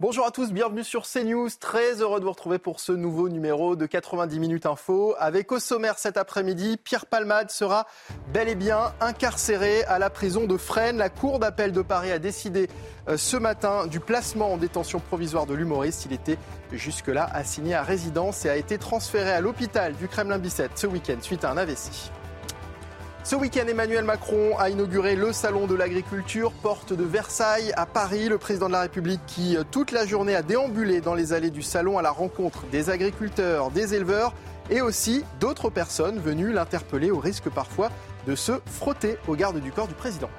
Bonjour à tous, bienvenue sur CNews. Très heureux de vous retrouver pour ce nouveau numéro de 90 minutes info. Avec au sommaire cet après-midi, Pierre Palmade sera bel et bien incarcéré à la prison de Fresnes. La Cour d'appel de Paris a décidé euh, ce matin du placement en détention provisoire de l'humoriste. Il était jusque-là assigné à résidence et a été transféré à l'hôpital du Kremlin-Bicêtre ce week-end suite à un AVC. Ce week-end, Emmanuel Macron a inauguré le Salon de l'agriculture, porte de Versailles à Paris. Le président de la République qui, euh, toute la journée, a déambulé dans les allées du salon à la rencontre des agriculteurs, des éleveurs et aussi d'autres personnes venues l'interpeller au risque parfois de se frotter au garde du corps du président.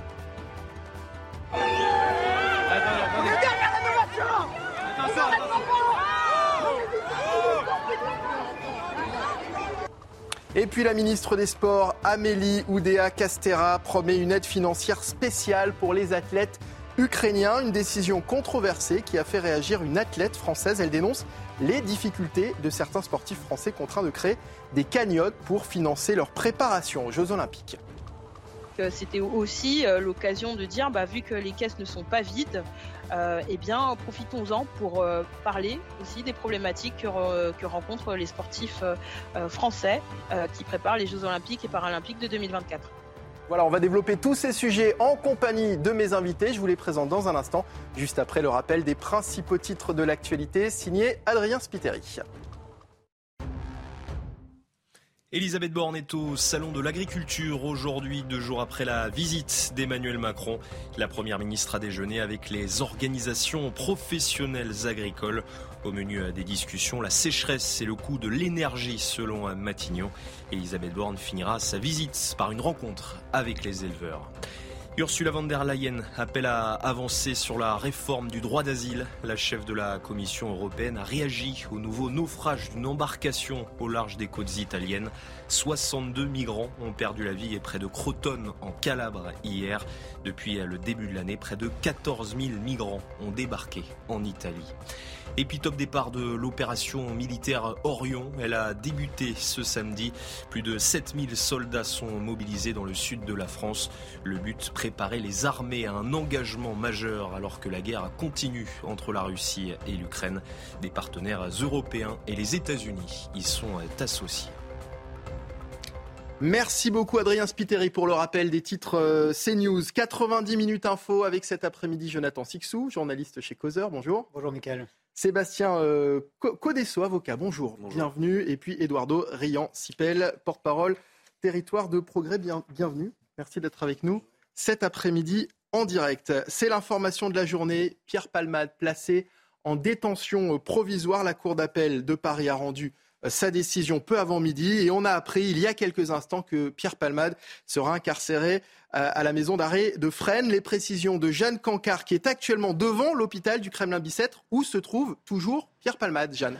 Et puis la ministre des Sports, Amélie Oudéa Castera, promet une aide financière spéciale pour les athlètes ukrainiens. Une décision controversée qui a fait réagir une athlète française. Elle dénonce les difficultés de certains sportifs français contraints de créer des cagnottes pour financer leur préparation aux Jeux Olympiques. C'était aussi euh, l'occasion de dire, bah, vu que les caisses ne sont pas vides, euh, eh bien, profitons-en pour euh, parler aussi des problématiques que, rencontrent les sportifs français qui préparent les Jeux Olympiques et Paralympiques de 2024. Voilà, on va développer tous ces sujets en compagnie de mes invités. Je vous les présente dans un instant, juste après le rappel des principaux titres de l'actualité, signé Adrien Spiteri. Elisabeth Borne est au Salon de l'Agriculture aujourd'hui, deux jours après la visite d'Emmanuel Macron. La Première ministre a déjeuné avec les organisations professionnelles agricoles. Au menu des discussions, la sécheresse et le coût de l'énergie selon Matignon. Elisabeth Borne finira sa visite par une rencontre avec les éleveurs. Ursula von der Leyen appelle à avancer sur la réforme du droit d'asile. La chef de la Commission européenne a réagi au nouveau naufrage d'une embarcation au large des côtes italiennes. 62 migrants ont perdu la vie et près de Crotone en Calabre hier. Depuis le début de l'année, près de 14 000 migrants ont débarqué en Italie. Et puis top départ de l'opération militaire Orion. Elle a débuté ce samedi. Plus de 7000 soldats sont mobilisés dans le sud de la France. Le but, préparer les armées à un engagement majeur alors que la guerre continue entre la Russie et l'Ukraine. Des partenaires européens et les États-Unis y sont associés. Merci beaucoup Adrien Spiteri pour le rappel des titres euh, CNews. 90 minutes info avec cet après-midi Jonathan Sixou, journaliste chez Causeur. Bonjour. Bonjour Michael. Sébastien euh, Codesso, avocat, bonjour. bienvenue. Et puis Eduardo Rian-Sipel, porte-parole Territoire de Progrès, bienvenue. Merci d'être avec nous cet après-midi en direct. C'est l'information de la journée. Pierre Palmade placé en détention provisoire. La Cour d'appel de Paris a rendu euh, sa décision peu avant midi et on a appris il y a quelques instants que Pierre Palmade sera incarcéré euh, à la maison d'arrêt de Fresnes. Les précisions de Jeanne Cancard qui est actuellement devant l'hôpital du Kremlin-Bicêtre où se trouve toujours Pierre Palmade. Jeanne?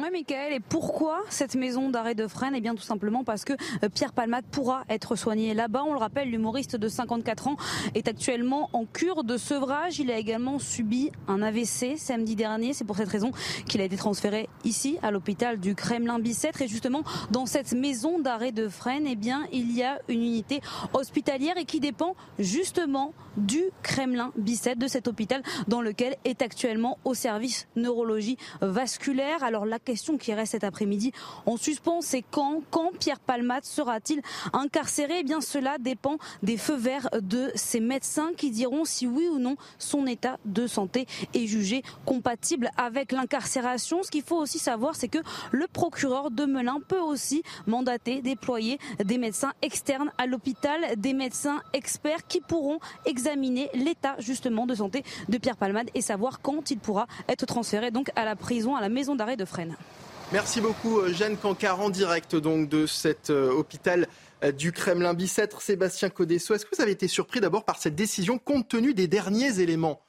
Oui, Michael. Et pourquoi cette maison d'arrêt de Fresnes Eh bien, tout simplement parce que euh, Pierre Palmade pourra être soigné là-bas. On le rappelle, l'humoriste de 54 ans est actuellement en cure de sevrage. Il a également subi un AVC samedi dernier. C'est pour cette raison qu'il a été transféré ici, à l'hôpital du Kremlin-Bicêtre. Et justement, dans cette maison d'arrêt de Fresnes, eh bien, il y a une unité hospitalière et qui dépend justement du Kremlin-Bicêtre, de cet hôpital dans lequel est actuellement au service neurologie vasculaire. Alors, la question qui reste cet après-midi en suspens, c'est quand, quand Pierre Palmade sera-t-il incarcéré? Eh bien, cela dépend des feux verts de ses médecins qui diront si oui ou non son état de santé est jugé compatible avec l'incarcération. Ce qu'il faut aussi savoir, c'est que le procureur de Melun peut aussi mandater, déployer des médecins externes à l'hôpital, des médecins experts qui pourront examiner l'état justement de santé de Pierre Palmade et savoir quand il pourra être transféré donc à la prison, à la maison d'arrêt de Fresnes. Merci beaucoup euh, Jeanne Cancard en direct donc de cet euh, hôpital euh, du Kremlin Bicêtre. Sébastien Codesso, est-ce que vous avez été surpris d'abord par cette décision compte tenu des derniers éléments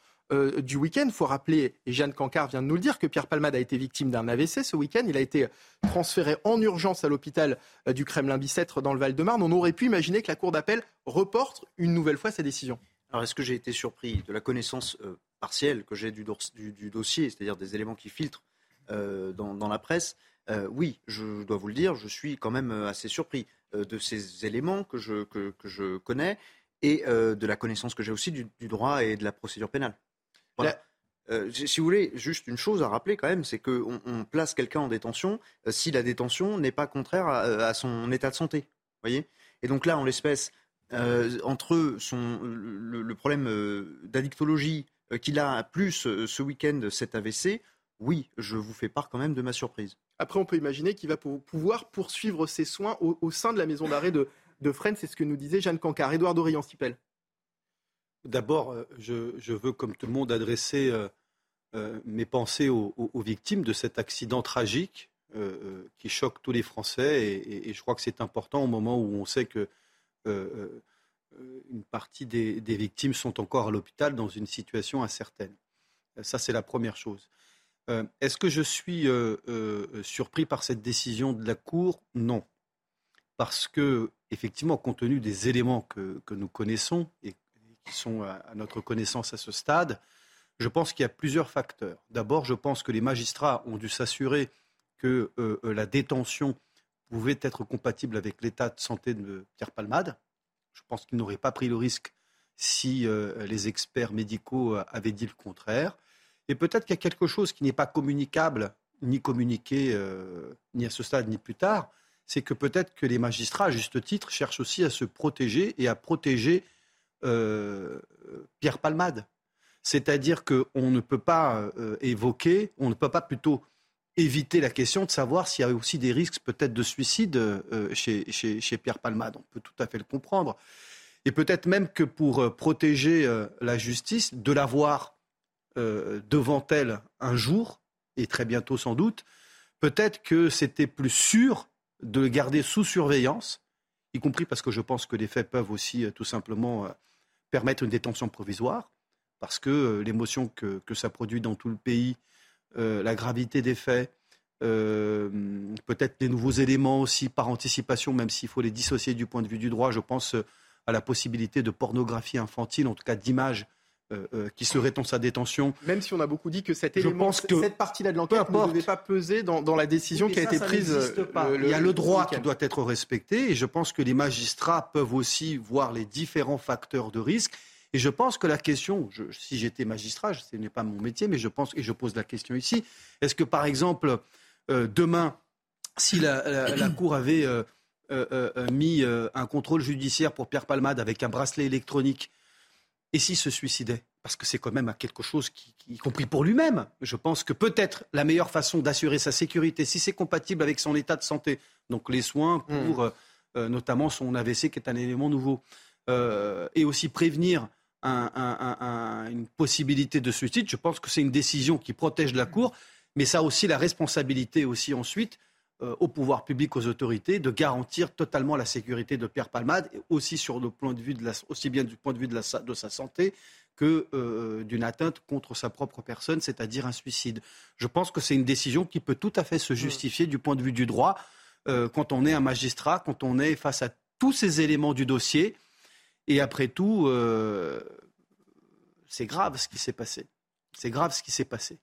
du week-end? Il faut rappeler, et Jeanne Cancard vient de nous le dire, que Pierre Palmade a été victime d'un AVC ce week-end. Il a été transféré en urgence à l'hôpital du Kremlin Bicêtre dans le Val-de-Marne. On aurait pu imaginer que la Cour d'appel reporte une nouvelle fois sa décision. Alors est-ce que j'ai été surpris de la connaissance partielle que j'ai du, du, dossier, c'est-à-dire des éléments qui filtrent euh, dans, la presse, euh, oui, je dois vous le dire, je suis quand même euh, assez surpris de ces éléments que je, que, je connais et de la connaissance que j'ai aussi du, droit et de la procédure pénale. Voilà. si vous voulez, juste une chose à rappeler quand même, c'est qu'on on place quelqu'un en détention si la détention n'est pas contraire à, son état de santé. Voyez Et donc là, en l'espèce, entre son, le, problème d'addictologie qu'il a, plus ce week-end cet AVC, oui, je vous fais part quand même de ma surprise. Après, on peut imaginer qu'il va pouvoir poursuivre ses soins au, sein de la maison d'arrêt de, de Fresnes. C'est ce que nous disait Jeanne Cancard. Édouard Dorian-Sipel. D'abord, euh, je, veux, comme tout le monde, adresser euh, euh, mes pensées aux, victimes de cet accident tragique qui choque tous les Français. Et, je crois que c'est important au moment où on sait que une partie des, des, victimes sont encore à l'hôpital dans une situation incertaine. Ça, c'est la première chose. Euh, est-ce que je suis euh, euh, surpris par cette décision de la Cour? Non. Parce que, effectivement, compte tenu des éléments que, nous connaissons et qui sont à, notre connaissance à ce stade, je pense qu'il y a plusieurs facteurs. D'abord, je pense que les magistrats ont dû s'assurer que la détention pouvait être compatible avec l'état de santé de Pierre Palmade. Je pense qu'ils n'auraient pas pris le risque si les experts médicaux avaient dit le contraire. Et peut-être qu'il y a quelque chose qui n'est pas communicable, ni communiqué, euh, ni à ce stade, ni plus tard, c'est que peut-être que les magistrats, à juste titre, cherchent aussi à se protéger et à protéger euh, Pierre Palmade. C'est-à-dire qu'on ne peut pas euh, évoquer, on ne peut pas plutôt éviter la question de savoir s'il y a aussi des risques peut-être de suicide chez, chez, Pierre Palmade. On peut tout à fait le comprendre. Et peut-être même que pour protéger la justice, de l'avoir euh, devant elle un jour, et très bientôt sans doute, peut-être que c'était plus sûr de le garder sous surveillance, y compris parce que je pense que les faits peuvent aussi euh, tout simplement euh, permettre une détention provisoire, parce que l'émotion que, ça produit dans tout le pays, la gravité des faits, peut-être les nouveaux éléments aussi par anticipation, même s'il faut les dissocier du point de vue du droit, je pense à la possibilité de pornographie infantile, en tout cas d'image euh, euh, qui serait en sa détention. Même si on a beaucoup dit que cet élément, cette partie-là de l'enquête ne devait pas peser dans, la décision qui a été prise. Euh, Il y a le droit qui doit être respecté et je pense que les magistrats peuvent aussi voir les différents facteurs de risque. Et je pense que la question, si j'étais magistrat, ce n'est pas mon métier, mais je pense, et je pose la question ici, est-ce que par exemple, demain, si la, Cour avait mis un contrôle judiciaire pour Pierre Palmade avec un bracelet électronique et s'il se suicidait Parce que c'est quand même quelque chose qui, y compris pour lui-même, je pense que peut-être la meilleure façon d'assurer sa sécurité, si c'est compatible avec son état de santé, donc les soins hmm. pour euh, euh, notamment son AVC qui est un élément nouveau, euh, et aussi prévenir une possibilité de suicide, je pense que c'est une décision qui protège la Cour, mais ça a aussi la responsabilité aussi ensuite au pouvoir public, aux autorités, de garantir totalement la sécurité de Pierre Palmade, aussi, sur le point de vue de la, aussi bien du point de vue de, la, de sa santé que euh, d'une atteinte contre sa propre personne, c'est-à-dire un suicide. Je pense que c'est une décision qui peut tout à fait se justifier du point de vue du droit euh, quand on est un magistrat, quand on est face à tous ces éléments du dossier. Et après tout, c'est grave ce qui s'est passé. C'est grave ce qui s'est passé.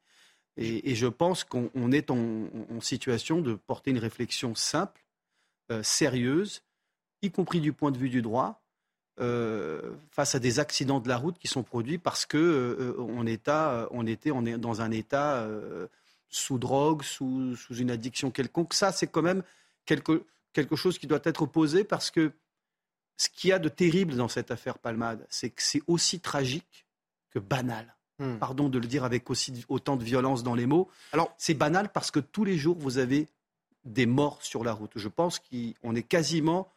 Et, je pense qu'on est en, situation de porter une réflexion simple, euh, sérieuse, y compris du point de vue du droit, euh, face à des accidents de la route qui sont produits parce que euh, on, on était est dans un état sous drogue, sous, sous, une addiction quelconque. Ça, c'est quand même quelque, quelque chose qui doit être posé parce que ce qu'il y a de terrible dans cette affaire Palmade, c'est que c'est aussi tragique que banal. Hmm. Pardon de le dire avec aussi, autant de violence dans les mots. Alors, c'est banal parce que tous les jours, vous avez des morts sur la route. Je pense qu'on est quasiment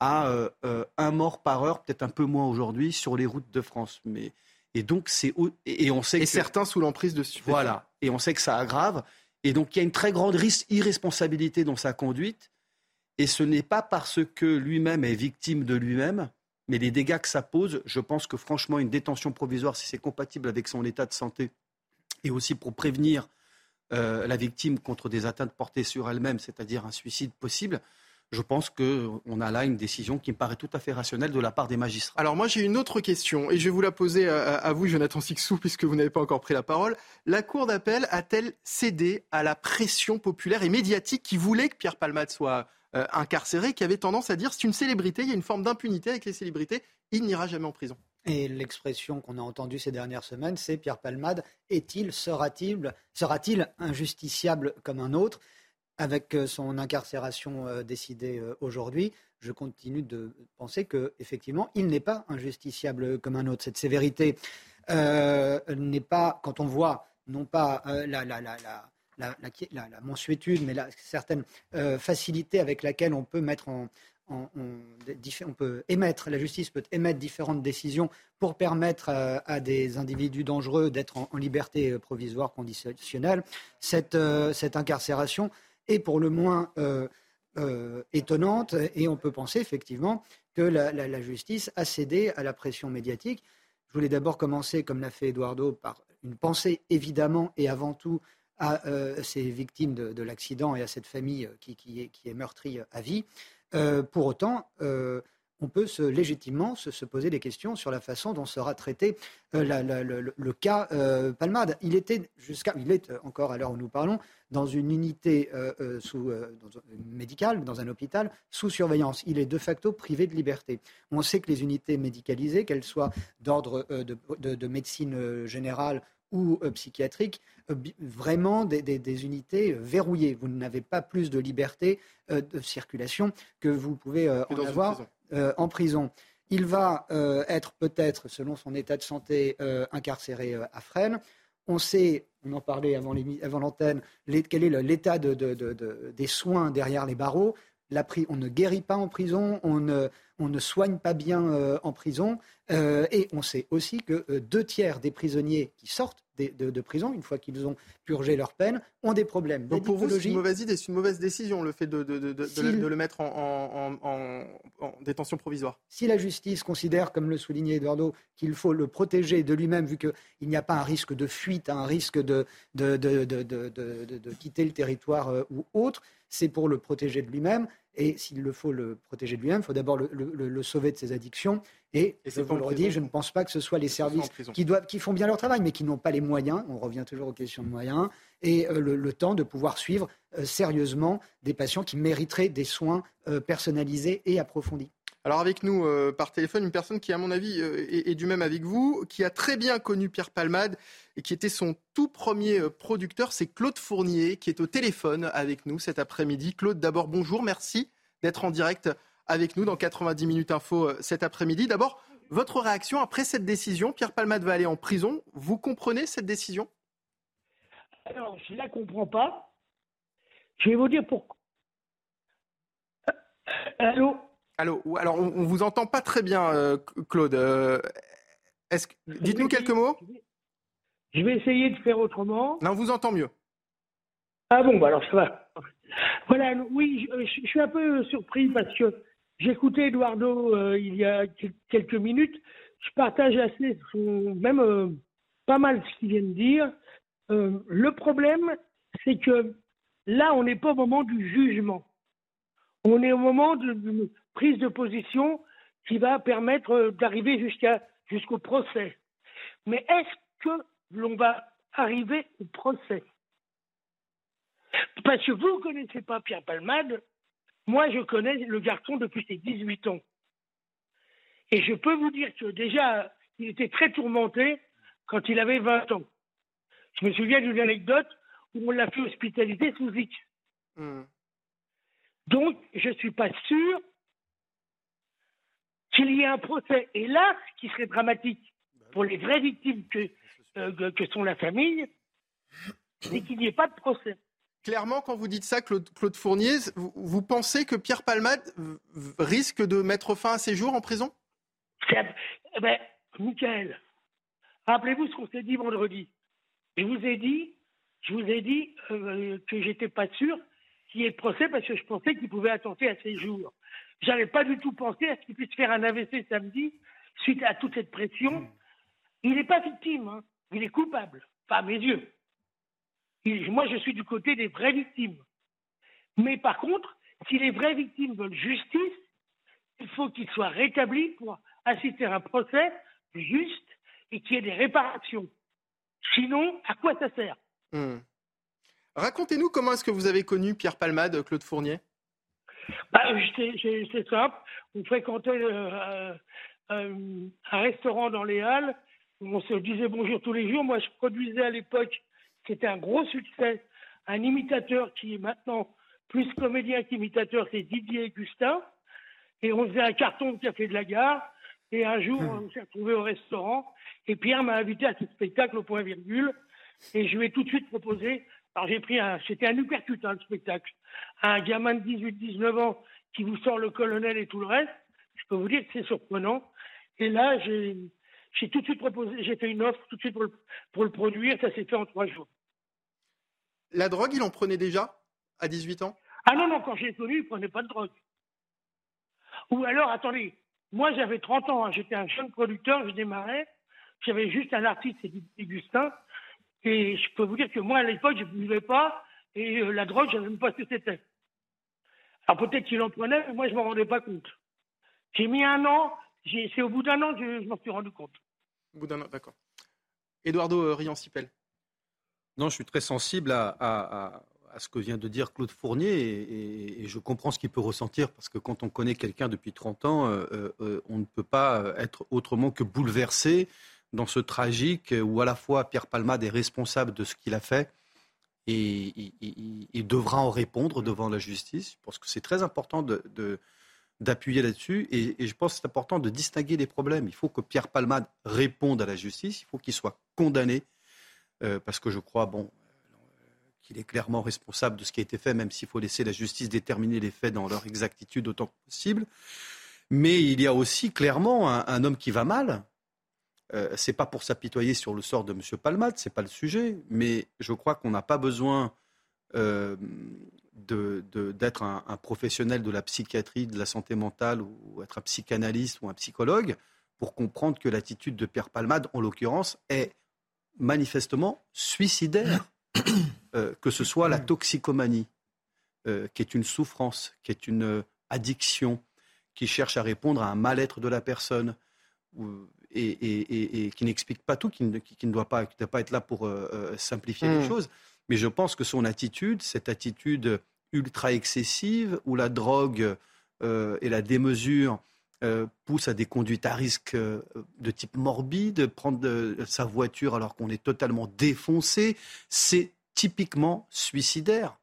à euh, euh, un mort par heure, peut-être un peu moins aujourd'hui, sur les routes de France. Mais, et donc, c'est. Et, on sait et certains sous l'emprise de. Voilà. Et on sait que ça aggrave. Et donc, il y a une très grande risque, irresponsabilité dans sa conduite. Et ce n'est pas parce que lui-même est victime de lui-même mais les dégâts que ça pose, je pense que franchement, une détention provisoire, si c'est compatible avec son état de santé, et aussi pour prévenir euh, la victime contre des atteintes portées sur elle-même, c'est-à-dire un suicide possible, je pense qu'on a là une décision qui me paraît tout à fait rationnelle de la part des magistrats. Alors moi j'ai une autre question et je vais vous la poser à, vous Jonathan Sixou puisque vous n'avez pas encore pris la parole. La Cour d'appel a-t-elle cédé à la pression populaire et médiatique qui voulait que Pierre Palmade soit incarcéré qui avait tendance à dire c'est une célébrité, il y a une forme d'impunité avec les célébrités, il n'ira jamais en prison. Et l'expression qu'on a entendue ces dernières semaines, c'est Pierre Palmade, est-il, sera-t-il, sera-t-il injusticiable comme un autre? Avec son incarcération décidée aujourd'hui, je continue de penser qu'effectivement, il n'est pas injusticiable comme un autre. Cette sévérité n'est pas, quand on voit non pas la, la, la, la, la, mensuétude, mais la certaine facilité avec laquelle on peut mettre en, on, peut émettre, la justice peut émettre différentes décisions pour permettre à, des individus dangereux d'être en, liberté euh, provisoire conditionnelle. Cette, euh, cette, incarcération est pour le moins euh, étonnante et on peut penser effectivement que la, justice a cédé à la pression médiatique. Je voulais d'abord commencer, comme l'a fait Eduardo, par une pensée évidemment et avant tout à ces victimes de, l'accident et à cette famille qui, est, qui est meurtrie à vie. Euh, pour autant, euh, on peut légitimement se, poser des questions sur la façon dont sera traité euh, le, cas Palmade. Il était jusqu'à, il est encore à l'heure où nous parlons dans une unité médicale, dans un hôpital, sous surveillance. Il est de facto privé de liberté. On sait que les unités médicalisées, qu'elles soient d'ordre de, médecine générale ou psychiatrique, vraiment des, unités verrouillées. Vous n'avez pas plus de liberté euh, de circulation que vous pouvez euh, en avoir euh, en prison. Il va être peut-être, selon son état de santé, incarcéré à Fresnes. On sait, on en parlait avant l'antenne, quel est l'état des soins derrière les barreaux. On ne guérit pas en prison, on ne, soigne pas bien en prison. et on sait aussi que deux tiers des prisonniers qui sortent de, prison, une fois qu'ils ont purgé leur peine, ont des problèmes. Donc pour vous, c'est une mauvaise idée, c'est une mauvaise décision, le fait de, le, mettre en, détention provisoire. Si la justice considère, comme le soulignait Eduardo, qu'il faut le protéger de lui-même, vu qu'il n'y a pas un risque de fuite, un risque de, quitter le territoire euh, ou autre, c'est pour le protéger de lui-même. Et s'il le faut le protéger de lui-même, il faut d'abord le, sauver de ses addictions. Et, je vous le redis, je ne pense pas que ce soit les services qui, doivent, qui font bien leur travail, mais qui n'ont pas les moyens, on revient toujours aux questions de moyens, et euh, le, temps de pouvoir suivre euh, sérieusement des patients qui mériteraient des soins euh, personnalisés et approfondis. Alors avec nous par téléphone une personne qui à mon avis est, du même avec vous, qui a très bien connu Pierre Palmade et qui était son tout premier producteur, c'est Claude Fournier qui est au téléphone avec nous cet après-midi. Claude, d'abord bonjour, merci d'être en direct avec nous dans 90 minutes info cet après-midi. D'abord, votre réaction après cette décision, Pierre Palmade va aller en prison. Vous comprenez cette décision? Alors, je ne la comprends pas. Je vais vous dire pourquoi. Allô? Allô, alors on, ne vous entend pas très bien, euh, Claude. Euh, dites-nous quelques mots. Je vais essayer de faire autrement. Non, on vous entend mieux. Ah bon, bah alors ça va. Voilà, oui, je, suis un peu surpris parce que j'écoutais Eduardo euh, il y a quelques minutes. Je partage assez, même pas mal ce qu'il vient de dire. le problème, c'est que là, on n'est pas au moment du jugement. On est au moment de, prise de position qui va permettre euh, d'arriver jusqu'à jusqu'au procès. Mais est-ce que l'on va arriver au procès? Parce que vous ne connaissez pas Pierre Palmade, moi je connais le garçon depuis ses 18 ans. Et je peux vous dire que déjà, il était très tourmenté quand il avait 20 ans. Je me souviens d'une anecdote où on l'a fait hospitaliser sous X. Hmm. Donc, je ne suis pas sûr qu'il y ait un procès. Et là, ce qui serait dramatique pour les vraies victimes que, euh, que sont la famille, c'est qu'il n'y ait pas de procès. Clairement, quand vous dites ça, Claude, Fournier, vous, pensez que Pierre Palmade risque de mettre fin à ses jours en prison? Eh ben, Michael, rappelez-vous ce qu'on s'est dit vendredi. Je vous ai dit, je vous ai dit euh, que j'étais pas sûr qu'il y ait le procès parce que je pensais qu'il pouvait attenter à ses jours. J'avais pas du tout pensé à ce qu'il puisse faire un AVC samedi suite à toute cette pression. Hmm. Il n'est pas victime, hein. il est coupable, pas à mes yeux. moi, je suis du côté des vraies victimes. Mais par contre, si les vraies victimes veulent justice, il faut qu'il soit rétabli pour assister à un procès juste et qu'il y ait des réparations. Sinon, à quoi ça sert? Hmm. Racontez-nous comment est-ce que vous avez connu Pierre Palmade, Claude Fournier? Bah, C'est simple. On fréquentait un restaurant dans les Halles. On se disait bonjour tous les jours. Moi, je produisais à l'époque, c'était un gros succès, un imitateur qui est maintenant plus comédien qu'imitateur, c'est Didier Gustin. Et on faisait un carton de café de la gare. Et un jour, hmm. on s'est retrouvé au restaurant. Et Pierre m'a invité à ce spectacle au point virgule. Et je lui ai tout de suite proposé. Alors j'ai pris un, c'était un uppercut, hein, le spectacle. Un gamin de 18-19 ans qui vous sort le colonel et tout le reste. Je peux vous dire que c'est surprenant. Et là, j'ai, j'ai tout de suite proposé, j'ai fait une offre tout de suite pour le, pour le produire. Ça s'est fait en trois jours. La drogue, il en prenait déjà à 18 ans? Ah non, non, quand j'ai connu, il prenait pas de drogue. Ou alors, attendez, moi j'avais 30 ans, hein, j'étais un jeune producteur, je démarrais, j'avais juste un artiste, c'est Augustin, et je peux vous dire que moi à l'époque, je ne buvais pas, et euh, la drogue, je ne savais même pas ce que c'était. Alors peut-être qu'il en prenait, mais moi je ne m'en rendais pas compte. J'ai mis un an, c'est au bout d'un an que je, m'en suis rendu compte. Au bout d'un an, d'accord. Eduardo euh, Riancipel. Non, je suis très sensible à, à ce que vient de dire Claude Fournier et, je comprends ce qu'il peut ressentir parce que quand on connaît quelqu'un depuis 30 ans, euh, euh, euh, on ne peut pas être autrement que bouleversé dans ce tragique où à la fois Pierre Palmade est responsable de ce qu'il a fait et il, devra en répondre devant la justice. Je pense que c'est très important d'appuyer là-dessus et, je pense que c'est important de distinguer les problèmes. Il faut que Pierre Palmade réponde à la justice, il faut qu'il soit condamné parce que je crois, bon, qu'il est clairement responsable de ce qui a été fait, même s'il faut laisser la justice déterminer les faits dans leur exactitude autant que possible. Mais il y a aussi clairement un, homme qui va mal. Euh, Ce n'est pas pour s'apitoyer sur le sort de M. Palmade, ce n'est pas le sujet, mais je crois qu'on n'a pas besoin euh, d'être un, un, professionnel de la psychiatrie, de la santé mentale, ou être un psychanalyste ou un psychologue pour comprendre que l'attitude de Pierre Palmade, en l'occurrence, est manifestement suicidaire. Euh, que ce soit la toxicomanie, euh, qui est une souffrance, qui est une addiction, qui cherche à répondre à un mal-être de la personne, et, qui n'explique pas tout, qui ne, doit, pas, être là pour euh, simplifier les hmm. choses. Mais je pense que son attitude, cette attitude ultra excessive, où la drogue et la démesure poussent à des conduites à risque de type morbide, prendre sa voiture alors qu'on est totalement défoncé, c'est typiquement suicidaire.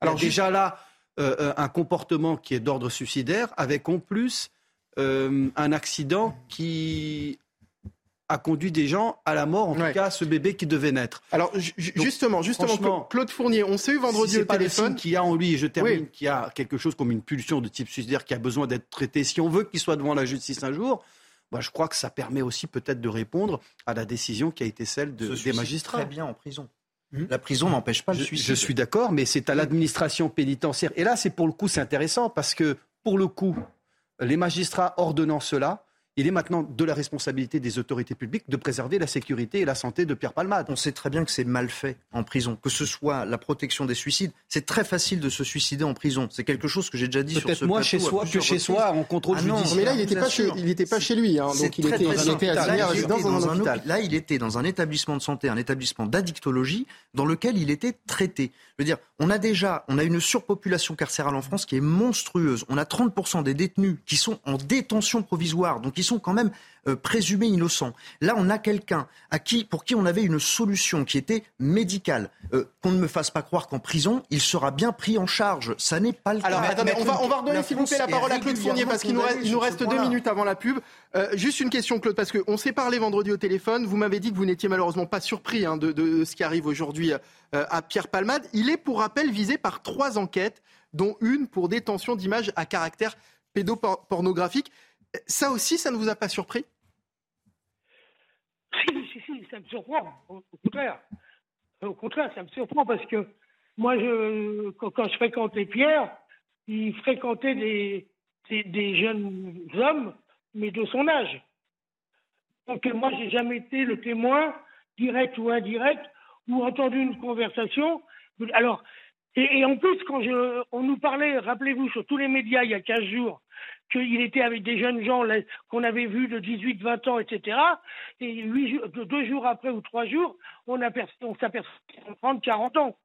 Alors déjà là, euh, euh, un comportement qui est d'ordre suicidaire, avec en plus euh, un accident qui a conduit des gens à la mort, en tout cas ce bébé qui devait naître. Alors justement, justement, Claude Fournier, on s'est eu vendredi au téléphone. Qui a en lui, et je termine, qui a quelque chose comme une pulsion de type suicidaire qui a besoin d'être traité. Si on veut qu'il soit devant la justice un jour, bah, je crois que ça permet aussi peut-être de répondre à la décision qui a été celle de, des magistrats. Très bien en prison. Hmm. La prison n'empêche pas le suicide. Je suis d'accord, mais c'est à l'administration pénitentiaire. Et là, c'est pour le coup, c'est intéressant parce que pour le coup, les magistrats ordonnant cela, il est maintenant de la responsabilité des autorités publiques de préserver la sécurité et la santé de Pierre Palmade. On sait très bien que c'est mal fait en prison, que ce soit la protection des suicides. C'est très facile de se suicider en prison. C'est quelque chose que j'ai déjà dit sur ce moi chez soi que chez soi en contrôle ah judiciaire. Mais là, il n'était pas, chez, il pas chez lui. Hein, donc il était, à résidence dans, un, hôpital. Là, il était dans un établissement de santé, un établissement d'addictologie, dans lequel il était traité. Je veux dire, on a déjà, on a une surpopulation carcérale en France qui est monstrueuse. On a 30% des détenus qui sont en détention provisoire, donc ils sont quand même euh, présumés innocents. Là, on a quelqu'un à qui, pour qui on avait une solution qui était médicale. Euh, qu'on ne me fasse pas croire qu'en prison, il sera bien pris en charge. Ça n'est pas le cas. Alors, attendez, on va, on va redonner, s'il vous plaît, la parole à Claude Fournier, parce qu'il nous reste, il nous reste deux minutes avant la pub. Euh, juste une question, Claude, parce qu'on s'est parlé vendredi au téléphone. Vous m'avez dit que vous n'étiez malheureusement pas surpris hein, de, de, ce qui arrive aujourd'hui à Pierre Palmade. Il est, pour rappel, visé par trois enquêtes, dont une pour détention d'images à caractère pédopornographique. Ça aussi, ça ne vous a pas surpris? Si, si, si, ça me surprend. Au, contraire. Au contraire, ça me surprend parce que moi, je, quand, je fréquentais Pierre, il fréquentait des, des, jeunes hommes, mais de son âge. Donc moi, j'ai jamais été le témoin, direct ou indirect, ou entendu une conversation. Alors, et, en plus, quand je, on nous parlait, rappelez-vous, sur tous les médias il y a 15 jours, qu'il était avec des jeunes gens qu'on avait vus de 18, 20 ans, etc. Et huit, deux jours après ou trois jours, on, on s'aperçoit qu'ils ont 30, 40 ans.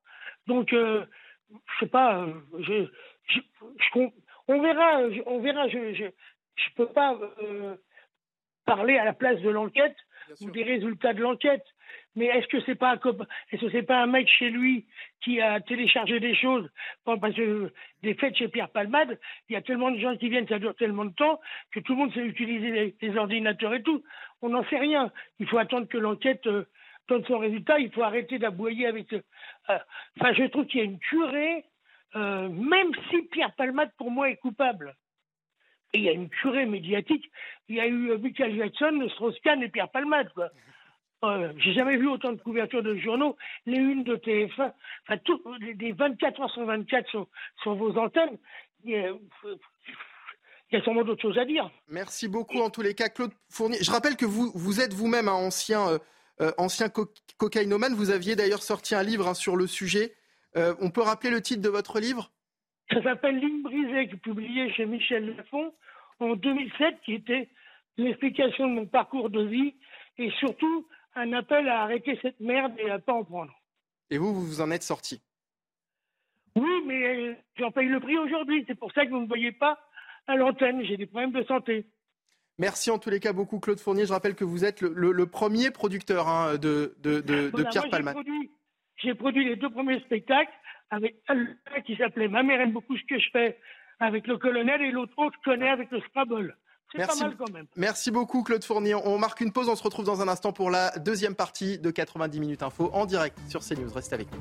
Donc, euh, je sais pas, euh, je, je, On verra, on verra. Je ne peux pas parler à la place de l'enquête ou des résultats de l'enquête. Mais est-ce que c'est pas un est-ce que c'est pas un mec chez lui qui a téléchargé des choses? Parce que des fêtes chez Pierre Palmade, il y a tellement de gens qui viennent, ça dure tellement de temps que tout le monde sait utiliser les, ordinateurs et tout. On n'en sait rien. Il faut attendre que l'enquête euh, donne son résultat. Il faut arrêter d'aboyer avec. Euh, enfin, je trouve qu'il y a une curée, euh, même si Pierre Palmade pour moi est coupable. Et il y a une curée médiatique. Il y a eu Michael Jackson, Strauss-Kahn et Pierre Palmade. Quoi. Euh, j'ai jamais vu autant de couvertures de journaux, les unes de TF1, enfin, tout, les 24 heures sur 24 sur, sur vos antennes. Il y a, sûrement d'autres choses à dire. Merci beaucoup en tous les cas, Claude Fournier. Je rappelle que vous, vous êtes vous-même un ancien, euh, euh, ancien cocaïnomane. Vous aviez d'ailleurs sorti un livre hein, sur le sujet. on peut rappeler le titre de votre livre? Ça s'appelle Ligne brisée, publié chez Michel Lafon en 2007, qui était l'explication de mon parcours de vie et surtout un appel à arrêter cette merde et à pas en prendre. Et vous, vous vous en êtes sorti Oui, mais euh, j'en paye le prix aujourd'hui. C'est pour ça que vous ne me voyez pas à l'antenne. J'ai des problèmes de santé. Merci en tous les cas beaucoup, Claude Fournier. Je rappelle que vous êtes le, premier producteur hein, de, Pierre Palman. J'ai produit, les deux premiers spectacles avec un qui s'appelait Ma mère aime beaucoup ce que je fais avec le colonel et l'autre, on se connaît avec le Scrabble. Merci, Merci beaucoup Claude Fournier. On marque une pause, on se retrouve dans un instant pour la deuxième partie de 90 minutes info en direct sur CNews. Restez avec nous.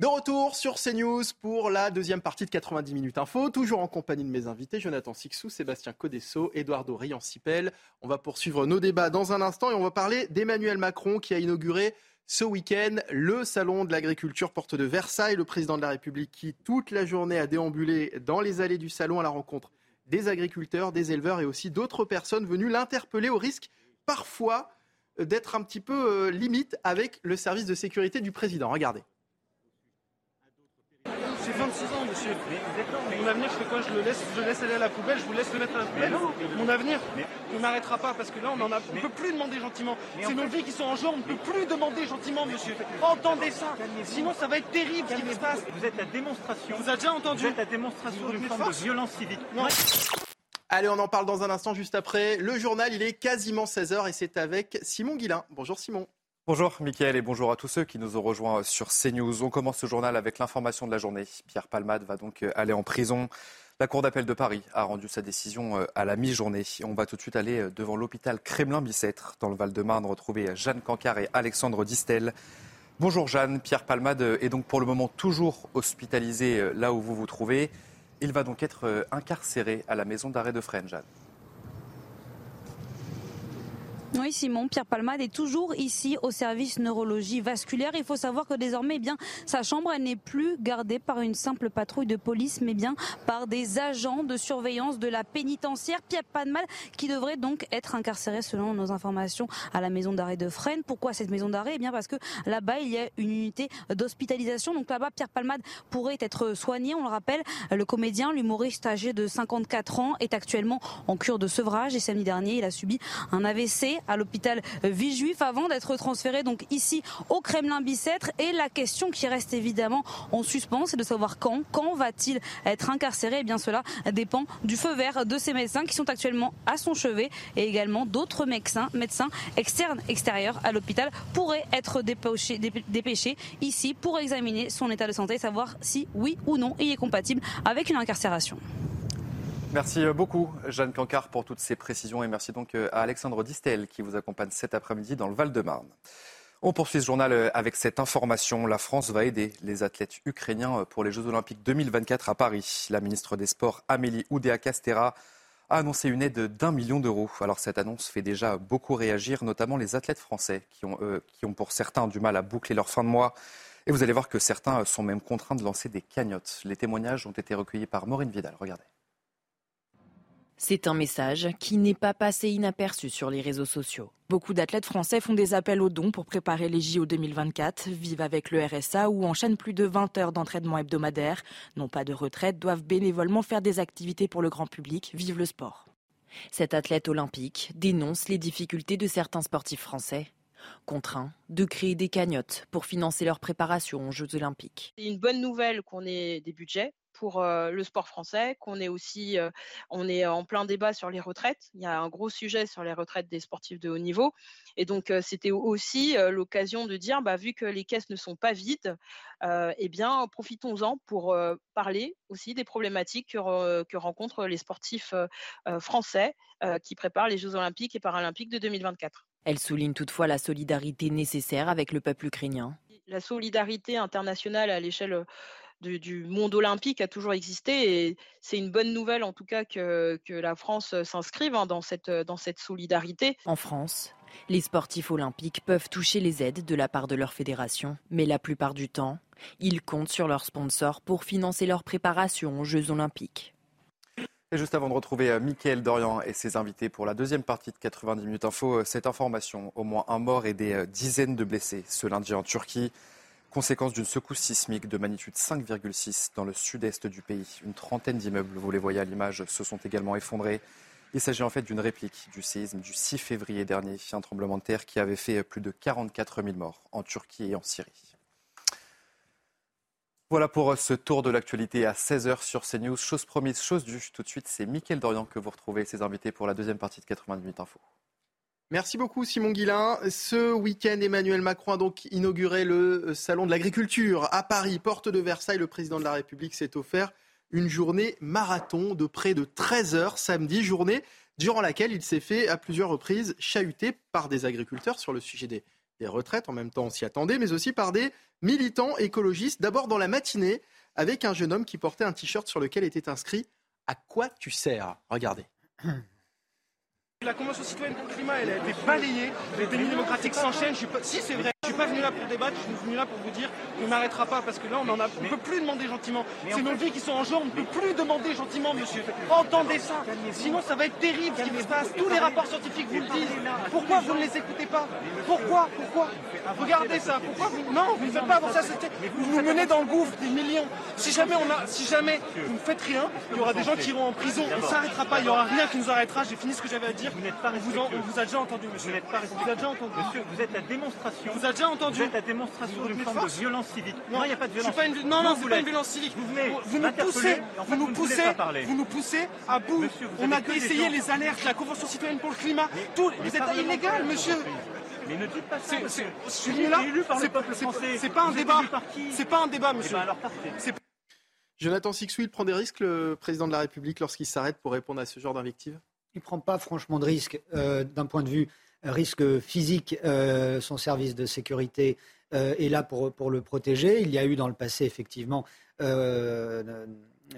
De retour sur CNews pour la deuxième partie de 90 minutes info, toujours en compagnie de mes invités, Jonathan Sixou, Sébastien Codesso, Eduardo Riancipel. On va poursuivre nos débats dans un instant et on va parler d'Emmanuel Macron qui a inauguré ce week-end, le salon de l'agriculture porte de Versailles. Le président de la République qui, toute la journée, a déambulé dans les allées du salon à la rencontre des agriculteurs, des éleveurs et aussi d'autres personnes venues l'interpeller au risque parfois d'être un petit peu euh, limite avec le service de sécurité du président. Regardez. J'ai 26 ans, monsieur. Mon avenir, je fais quoi? Je le laisse, je laisse aller à la poubelle, je vous laisse le mettre à la poubelle. Mon avenir, on n'arrêtera pas parce que là, on en a, on peut plus demander gentiment. C'est nos vies qui sont en jeu, on ne peut plus demander gentiment, monsieur. Entendez ça. Sinon, ça va être terrible ce qui se passe. Vous êtes la démonstration. Vous avez déjà entendu Vous êtes la démonstration d'une forme de violence civique. Allez, on en parle dans un instant juste après. Le journal, il est quasiment 16h et c'est avec Simon Guillain. Bonjour Simon. Bonjour Mickaël et bonjour à tous ceux qui nous ont rejoints sur CNews. On commence ce journal avec l'information de la journée. Pierre Palmade va donc euh, aller en prison. La Cour d'appel de Paris a rendu sa décision euh, à la mi-journée. On va tout de suite aller euh, devant l'hôpital Kremlin-Bicêtre, dans le Val-de-Marne, retrouver Jeanne Cancard et Alexandre Distel. Bonjour Jeanne, Pierre Palmade est donc pour le moment toujours hospitalisé là où vous vous trouvez. Il va donc être incarcéré à la maison d'arrêt de Fresnes, Jeanne. Oui, Simon, Pierre Palmade est toujours ici au service neurologie vasculaire. Il faut savoir que désormais, eh bien, sa chambre, n'est plus gardée par une simple patrouille de police, mais bien par des agents de surveillance de la pénitentiaire. Pierre Palmade, qui devrait donc être incarcéré selon nos informations à la maison d'arrêt de Fresnes. Pourquoi cette maison d'arrêt? Eh bien, parce que là-bas, il y a une unité d'hospitalisation. Donc là-bas, Pierre Palmade pourrait être soigné. On le rappelle, le comédien, l'humoriste âgé de 54 ans, est actuellement en cure de sevrage et samedi dernier, il a subi un AVC à l'hôpital Villejuif avant d'être transféré donc ici au Kremlin-Bicêtre. Et la question qui reste évidemment en suspens, c'est de savoir quand, quand va-t-il être incarcéré? Et eh bien cela dépend du feu vert de ces médecins qui sont actuellement à son chevet et également d'autres médecins, externes, extérieurs à l'hôpital pourraient être dépêchés, dépêchés ici pour examiner son état de santé et savoir si oui ou non il est compatible avec une incarcération. Merci beaucoup, Jeanne Cancard, pour toutes ces précisions et merci donc euh, à Alexandre Distel qui vous accompagne cet après-midi dans le Val-de-Marne. On poursuit ce journal euh, avec cette information. La France va aider les athlètes ukrainiens euh, pour les Jeux Olympiques 2024 à Paris. La ministre des Sports, Amélie Oudéa-Castera, a annoncé une aide d'un million d'euros. Alors cette annonce fait déjà beaucoup réagir, notamment les athlètes français qui ont, qui ont pour certains du mal à boucler leur fin de mois. Et vous allez voir que certains sont même contraints de lancer des cagnottes. Les témoignages ont été recueillis par Maureen Vidal. Regardez. C'est un message qui n'est pas passé inaperçu sur les réseaux sociaux. Beaucoup d'athlètes français font des appels aux dons pour préparer les JO 2024, vivent avec le RSA ou enchaînent plus de 20 heures d'entraînement hebdomadaire, n'ont pas de retraite, doivent bénévolement faire des activités pour le grand public, vivent le sport. Cet athlète olympique dénonce les difficultés de certains sportifs français. contraints de créer des cagnottes pour financer leur préparation aux Jeux olympiques. C'est une bonne nouvelle qu'on ait des budgets pour le sport français, qu'on est aussi, on est en plein débat sur les retraites. Il y a un gros sujet sur les retraites des sportifs de haut niveau, et donc c'était aussi l'occasion de dire, bah, vu que les caisses ne sont pas vides, eh bien profitons-en pour parler aussi des problématiques que, que rencontrent les sportifs français qui préparent les Jeux olympiques et paralympiques de 2024. Elle souligne toutefois la solidarité nécessaire avec le peuple ukrainien. La solidarité internationale à l'échelle du, monde olympique a toujours existé et c'est une bonne nouvelle en tout cas que, la France s'inscrive hein, dans, cette, dans cette solidarité. En France, les sportifs olympiques peuvent toucher les aides de la part de leur fédération, mais la plupart du temps, ils comptent sur leurs sponsors pour financer leur préparation aux Jeux olympiques. Et juste avant de retrouver euh, Mickaël Dorian et ses invités pour la deuxième partie de 90 minutes info, euh, cette information, au moins un mort et des euh, dizaines de blessés ce lundi en Turquie. Conséquence d'une secousse sismique de magnitude 5,6 dans le sud-est du pays. Une trentaine d'immeubles, vous les voyez à l'image, se sont également effondrés. Il s'agit en fait d'une réplique du séisme du 6 février dernier, un tremblement de terre qui avait fait plus de 44 000 morts en Turquie et en Syrie. Voilà pour ce tour de l'actualité à 16h sur CNews. Chose promise, chose due. Tout de suite, c'est Mickaël Dorian que vous retrouvez, ses invités pour la deuxième partie de 90 minutes info. Merci beaucoup Simon Guillain. Ce week-end, Emmanuel Macron a donc inauguré le Salon de l'agriculture à Paris, porte de Versailles. Le président de la République s'est offert une journée marathon de près de 13 heures samedi, journée durant laquelle il s'est fait à plusieurs reprises chahuter par des agriculteurs sur le sujet des, des retraites. En même temps, on s'y attendait, mais aussi par des militants écologistes. D'abord dans la matinée, avec un jeune homme qui portait un t-shirt sur lequel était inscrit À quoi tu sers? Regardez. La Convention citoyenne pour le climat, elle a été balayée. Les délits démocratiques s'enchaînent. Si, c'est vrai. Je suis pas venu là pour débattre, je suis venu là pour vous dire qu'on n'arrêtera pas parce que là, on en a, on peut plus demander gentiment. C'est nos vies qui sont en jeu, on ne peut plus demander gentiment, monsieur. Entendez ça. Sinon, ça va être terrible ce qui se passe. Tous les rapports scientifiques vous le disent. Pourquoi vous ne les écoutez pas Pourquoi Pourquoi Regardez ça. Pourquoi vous... Non, vous ne faites pas avancer ça. Vous nous menez dans le gouffre des millions. Si jamais on a, si jamais vous ne faites rien, il y aura des gens qui iront en prison. On ne s'arrêtera pas. Il n'y aura rien qui nous arrêtera. J'ai fini ce que j'avais à dire. Vous n'êtes pas on vous a déjà entendu, monsieur. Vous n'êtes pas Vous avez déjà entendu. Monsieur, vous êtes la démonstration. Vous avez déjà entendu. Vous êtes la démonstration d'une forme de violence civique. Non, il n'y a pas de violence. Pas une... Non, non, c'est pas une violence civique. Vous venez vous nous poussez, vous nous poussez, vous nous poussez à bout. Monsieur, on a essayé les alertes, la Convention citoyenne pour le climat. Tout, vous êtes illégal, monsieur. Mais ne dites pas ça. Je suis venu là. C'est pas un débat. C'est pas un débat, monsieur. alors parfait. Jonathan Sixou, il prend des risques, le président de la République, lorsqu'il s'arrête pour répondre à ce genre d'invective Il ne prend pas franchement de risque euh, d'un point de vue risque physique. Euh, son service de sécurité euh, est là pour, pour le protéger. Il y a eu dans le passé, effectivement, euh,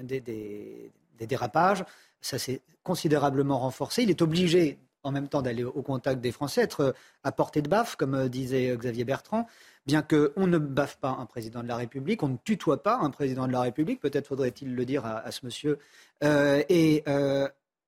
des, des, des dérapages. Ça s'est considérablement renforcé. Il est obligé en même temps d'aller au contact des Français, être à portée de baffe, comme disait Xavier Bertrand, bien qu'on ne baffe pas un président de la République, on ne tutoie pas un président de la République, peut-être faudrait-il le dire à, à ce monsieur. Et, et,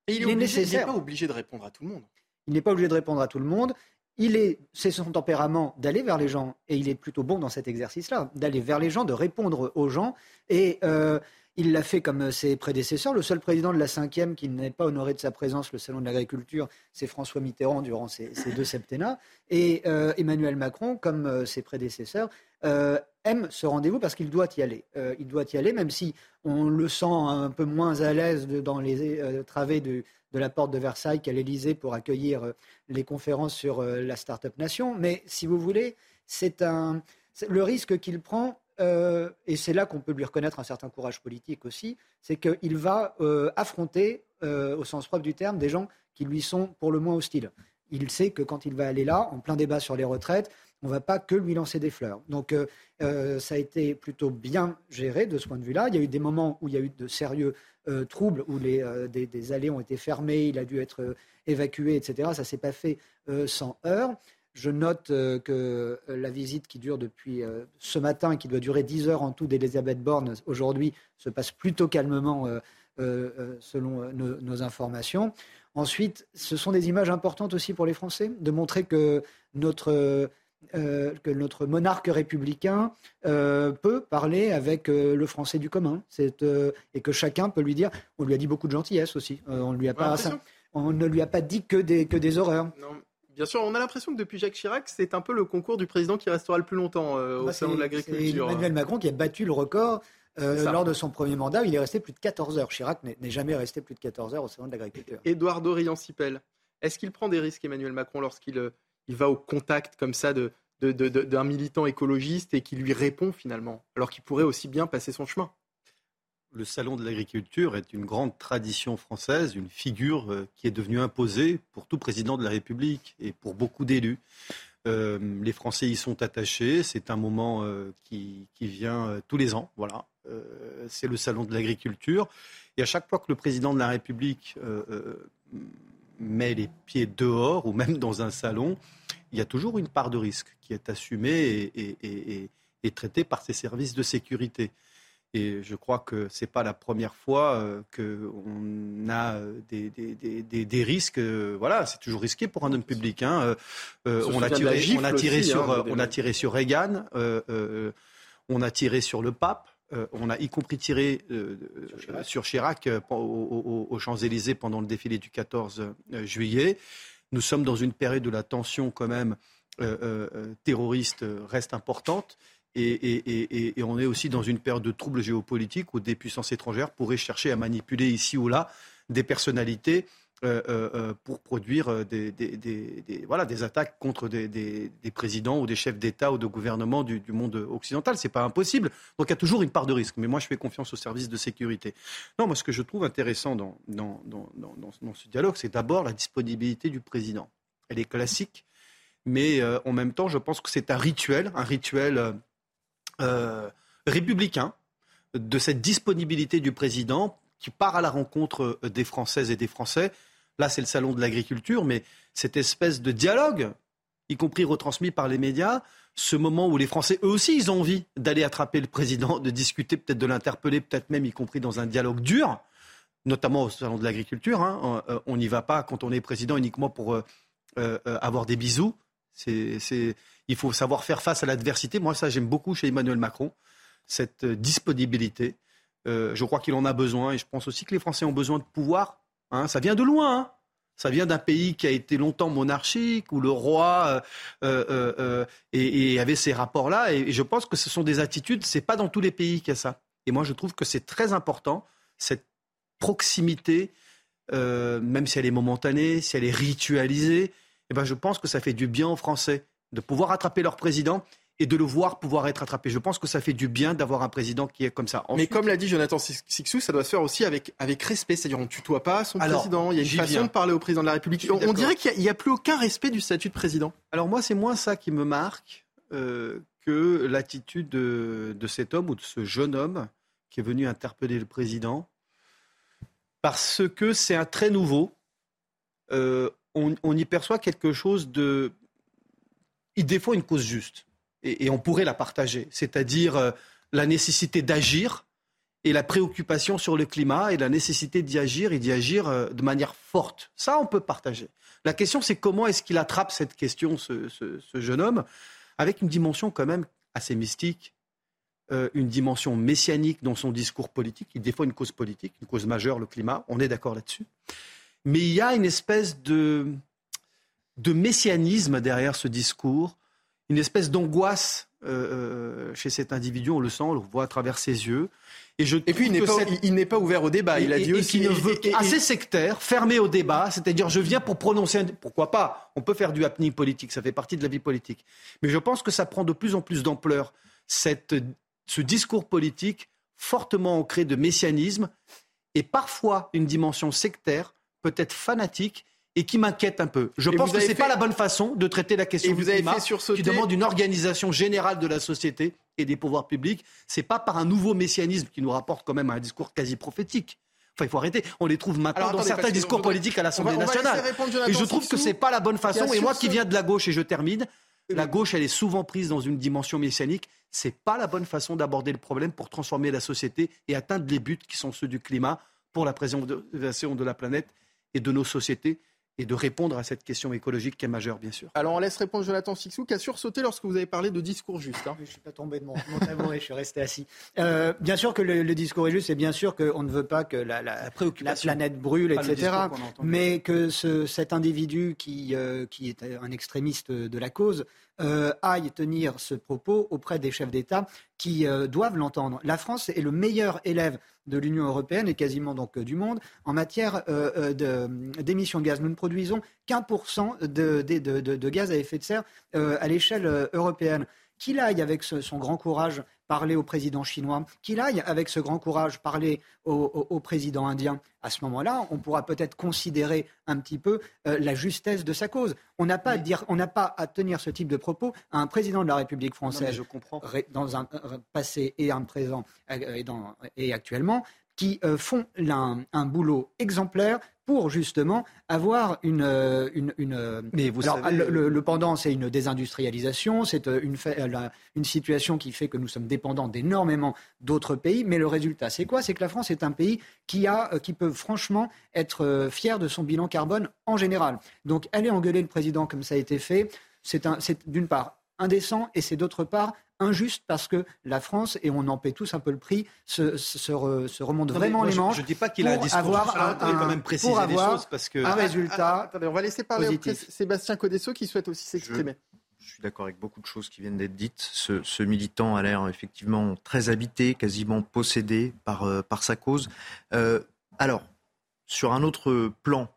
il, est, obligé, nécessaire. il n'est pas obligé de répondre à tout le monde. Il n'est pas obligé de répondre à tout le monde. Il est, c'est son tempérament d'aller vers les gens, et il est plutôt bon dans cet exercice-là, d'aller vers les gens, de répondre aux gens. Et euh, il l'a fait comme ses prédécesseurs. Le seul président de la cinquième qui n'est pas honoré de sa présence, le salon de l'agriculture, c'est François Mitterrand durant ces deux septennats. Et euh, Emmanuel Macron, comme euh, ses prédécesseurs, aime ce rendez-vous parce qu'il doit y aller. Il doit y aller, même si on le sent un peu moins à l'aise dans les travées de, de, la porte de Versailles qu'à l'Élysée pour accueillir les conférences sur la Startup Nation. Mais si vous voulez, c'est le risque qu'il prend euh, et c'est là qu'on peut lui reconnaître un certain courage politique aussi, c'est qu'il va euh, affronter, euh, au sens propre du terme, des gens qui lui sont pour le moins hostiles. Il sait que quand il va aller là, en plein débat sur les retraites, on ne va pas que lui lancer des fleurs. Donc ça a été plutôt bien géré de ce point de vue-là. Il y a eu des moments où il y a eu de sérieux troubles, où les, des, allées ont été fermées, il a dû être évacué, etc. Ça ne s'est pas fait sans heurts. Je note euh, que euh, la visite qui dure depuis euh, ce matin, qui doit durer 10 heures en tout d'Elisabeth Borne, aujourd'hui, se passe plutôt calmement selon nos, informations. Ensuite, ce sont des images importantes aussi pour les Français, de montrer que notre, que notre monarque républicain peut parler avec le français du commun, et que chacun peut lui dire, on lui a dit beaucoup de gentillesse aussi, on, lui a pas, on ne lui a pas dit que des, que des horreurs. Non Bien sûr, on a l'impression que depuis Jacques Chirac, c'est un peu le concours du président qui restera le plus longtemps euh, au Bah, salon de l'agriculture. Emmanuel Macron qui a battu le record euh, lors de son premier mandat. Il est resté plus de 14 heures. Chirac n'est jamais resté plus de 14 heures au salon de l'agriculture. Édouard Dorian-Sipel, est-ce qu'il prend des risques, Emmanuel Macron, lorsqu'il euh, il va au contact comme ça de, d'un militant écologiste et qui lui répond finalement, alors qu'il pourrait aussi bien passer son chemin Le salon de l'agriculture est une grande tradition française, une figure euh, qui est devenue imposée pour tout président de la République et pour beaucoup d'élus. Euh, les Français y sont attachés. C'est un moment euh, qui, qui vient tous les ans. Voilà, c'est le salon de l'agriculture. Et à chaque fois que le président de la République met les pieds dehors ou même dans un salon, il y a toujours une part de risque qui est assumée et, et- et- et- et traitée par ses services de sécurité. Et je crois que c'est pas la première fois euh, qu'on a euh, des, des- des- des- des risques. euh, voilà, c'est toujours risqué pour un homme public. hein. Euh, On a tiré, gifle on a tiré aussi, sur, hein, des- on a tiré sur Reagan. on a tiré sur le pape. Euh, on a y compris tiré euh, euh, sur Chirac, euh, au- au- aux Champs-Élysées pendant le défilé du 14 euh, juillet. Nous sommes dans une période où la tension quand même terroriste reste importante. Et, et- et- et- et on est aussi dans une période de troubles géopolitiques où des puissances étrangères pourraient chercher à manipuler ici ou là des personnalités pour produire euh, des, des- des- voilà, des attaques contre des, présidents ou des chefs d'État ou de gouvernement du, monde occidental. C'est pas impossible. Donc il y a toujours une part de risque. Mais moi, je fais confiance aux services de sécurité. Non, moi, ce que je trouve intéressant dans, dans, dans, dans- ce dialogue, c'est d'abord la disponibilité du président. Elle est classique, mais euh, en même temps, je pense que c'est un rituel, un rituel euh, euh, républicain de cette disponibilité du président qui part à la rencontre euh, des Françaises et des Français. Là, c'est le salon de l'agriculture, mais cette espèce de dialogue, y compris retransmis par les médias, ce moment où les Français, eux aussi, ils ont envie d'aller attraper le président, de discuter, peut-être de l'interpeller, peut-être même y compris dans un dialogue dur, notamment au salon de l'agriculture. hein. Euh, On n'y va pas quand on est président uniquement pour euh, avoir des bisous. Il faut savoir faire face à l'adversité. Moi, ça, j'aime beaucoup chez Emmanuel Macron, cette disponibilité. Euh, je crois qu'il en a besoin et je pense aussi que les Français ont besoin de pouvoir. hein. Ça vient de loin. hein. Ça vient d'un pays qui a été longtemps monarchique, où le roi euh, euh, et, avait ces rapports-là. Et, je pense que ce sont des attitudes, c'est pas dans tous les pays qu'il y a ça. Et moi, je trouve que c'est très important, cette proximité, même si elle est momentanée, si elle est ritualisée, eh ben, je pense que ça fait du bien aux Français de pouvoir attraper leur président et de le voir pouvoir être attrapé. Je pense que ça fait du bien d'avoir un président qui est comme ça. Mais comme l'a dit Jonathan Sixou, ça doit se faire aussi avec, avec respect. C'est-à-dire, on ne tutoie pas son Alors, président. Il y a une façon viens. de parler au président de la République. On, dirait qu'il n'y a, plus aucun respect du statut de président. Alors moi, c'est moins ça qui me marque euh, que l'attitude de, de cet homme ou de ce jeune homme qui est venu interpeller le président, parce que c'est un trait nouveau. Euh, on, on y perçoit quelque chose de... Il défend une cause juste, et, on pourrait la partager, c'est-à-dire euh, la nécessité d'agir et la préoccupation sur le climat et la nécessité d'y agir et d'y agir euh, de manière forte. Ça, on peut partager. La question, c'est comment est-ce qu'il attrape cette question, ce, jeune homme, avec une dimension quand même assez mystique, euh, une dimension messianique dans son discours politique. Il défend une cause politique, une cause majeure, le climat, on est d'accord là-dessus. Mais il y a une espèce de messianisme derrière ce discours, une espèce d'angoisse euh, euh, chez cet individu, on le sent, on le voit à travers ses yeux. Et, je Et puis, il n'est pas, cette- il- il n'est pas ouvert au débat. Il a dit et- aussi. qui ne veut et- assez sectaire, fermé au débat, c'est-à-dire je viens pour prononcer un... Pourquoi pas On peut faire du happening politique, ça fait partie de la vie politique. Mais je pense que ça prend de plus en plus d'ampleur, cette, ce discours politique fortement ancré de messianisme et parfois une dimension sectaire, peut-être fanatique, et qui m'inquiète un peu. Je Et pense que c'est fait- pas la bonne façon de traiter la question Et du vous avez climat, fait sursauter- qui demande une organisation générale de la société et des pouvoirs publics. C'est pas par un nouveau messianisme qui nous rapporte quand même à un discours quasi prophétique. Enfin, il faut arrêter. On les trouve maintenant Alors, dans attendez, certains discours voudrais- politiques à l'Assemblée nationale. Et je trouve que c'est pas la bonne façon. Et moi qui viens de la gauche et je termine, la gauche, elle est souvent prise dans une dimension messianique. C'est pas la bonne façon d'aborder le problème pour transformer la société et atteindre les buts qui sont ceux du climat pour la préservation de la planète et de nos sociétés et de répondre à cette question écologique qui est majeure, bien sûr. Alors on laisse répondre Jonathan Sixou qui a sursauté lorsque vous avez parlé de discours juste. Hein. Je ne suis pas tombé de mon, tabouret, je suis resté assis. Euh, bien sûr que le, discours est juste, et bien sûr qu'on ne veut pas que la, la, la planète brûle, etc. Mais que ce, cet individu qui, euh, qui est un extrémiste de la cause euh, aille tenir ce propos auprès des chefs d'État qui euh, doivent l'entendre. La France est le meilleur élève de l'Union européenne et quasiment donc du monde en matière euh, d'émissions de, gaz. Nous ne produisons qu'un pour cent de, gaz à effet de serre à l'échelle européenne. Qu'il aille avec son grand courage parler au président chinois, qu'il aille avec ce grand courage parler au, président indien. À ce moment-là, on pourra peut-être considérer un petit peu euh, la justesse de sa cause. On n'a pas, à dire, on n'a pas à tenir ce type de propos à un président de la République française, dans un passé et un présent euh, et, actuellement, qui euh, font un, boulot exemplaire pour justement avoir une. Euh, une, Mais vous Alors, le, pendant, c'est une désindustrialisation, c'est euh, une, une situation qui fait que nous sommes dépendants d'énormément d'autres pays. Mais le résultat, c'est quoi? C'est que la France est un pays qui, a, qui peut franchement être fier de son bilan carbone en général. Donc, aller engueuler le président comme ça a été fait, c'est d'une part indécent et c'est d'autre part injuste parce que la France, et on en paie tous un peu le prix, se, se, remonte vraiment les manches. Je ne dis pas qu'il a un discours avoir un, quand même préciser pour avoir choses parce que... un résultat. attendez, on va laisser parler Sébastien Codesso qui souhaite aussi s'exprimer. Je suis d'accord avec beaucoup de choses qui viennent d'être dites. Ce, militant a l'air effectivement très habité, quasiment possédé par, euh, par sa cause. Euh, alors, sur un autre plan,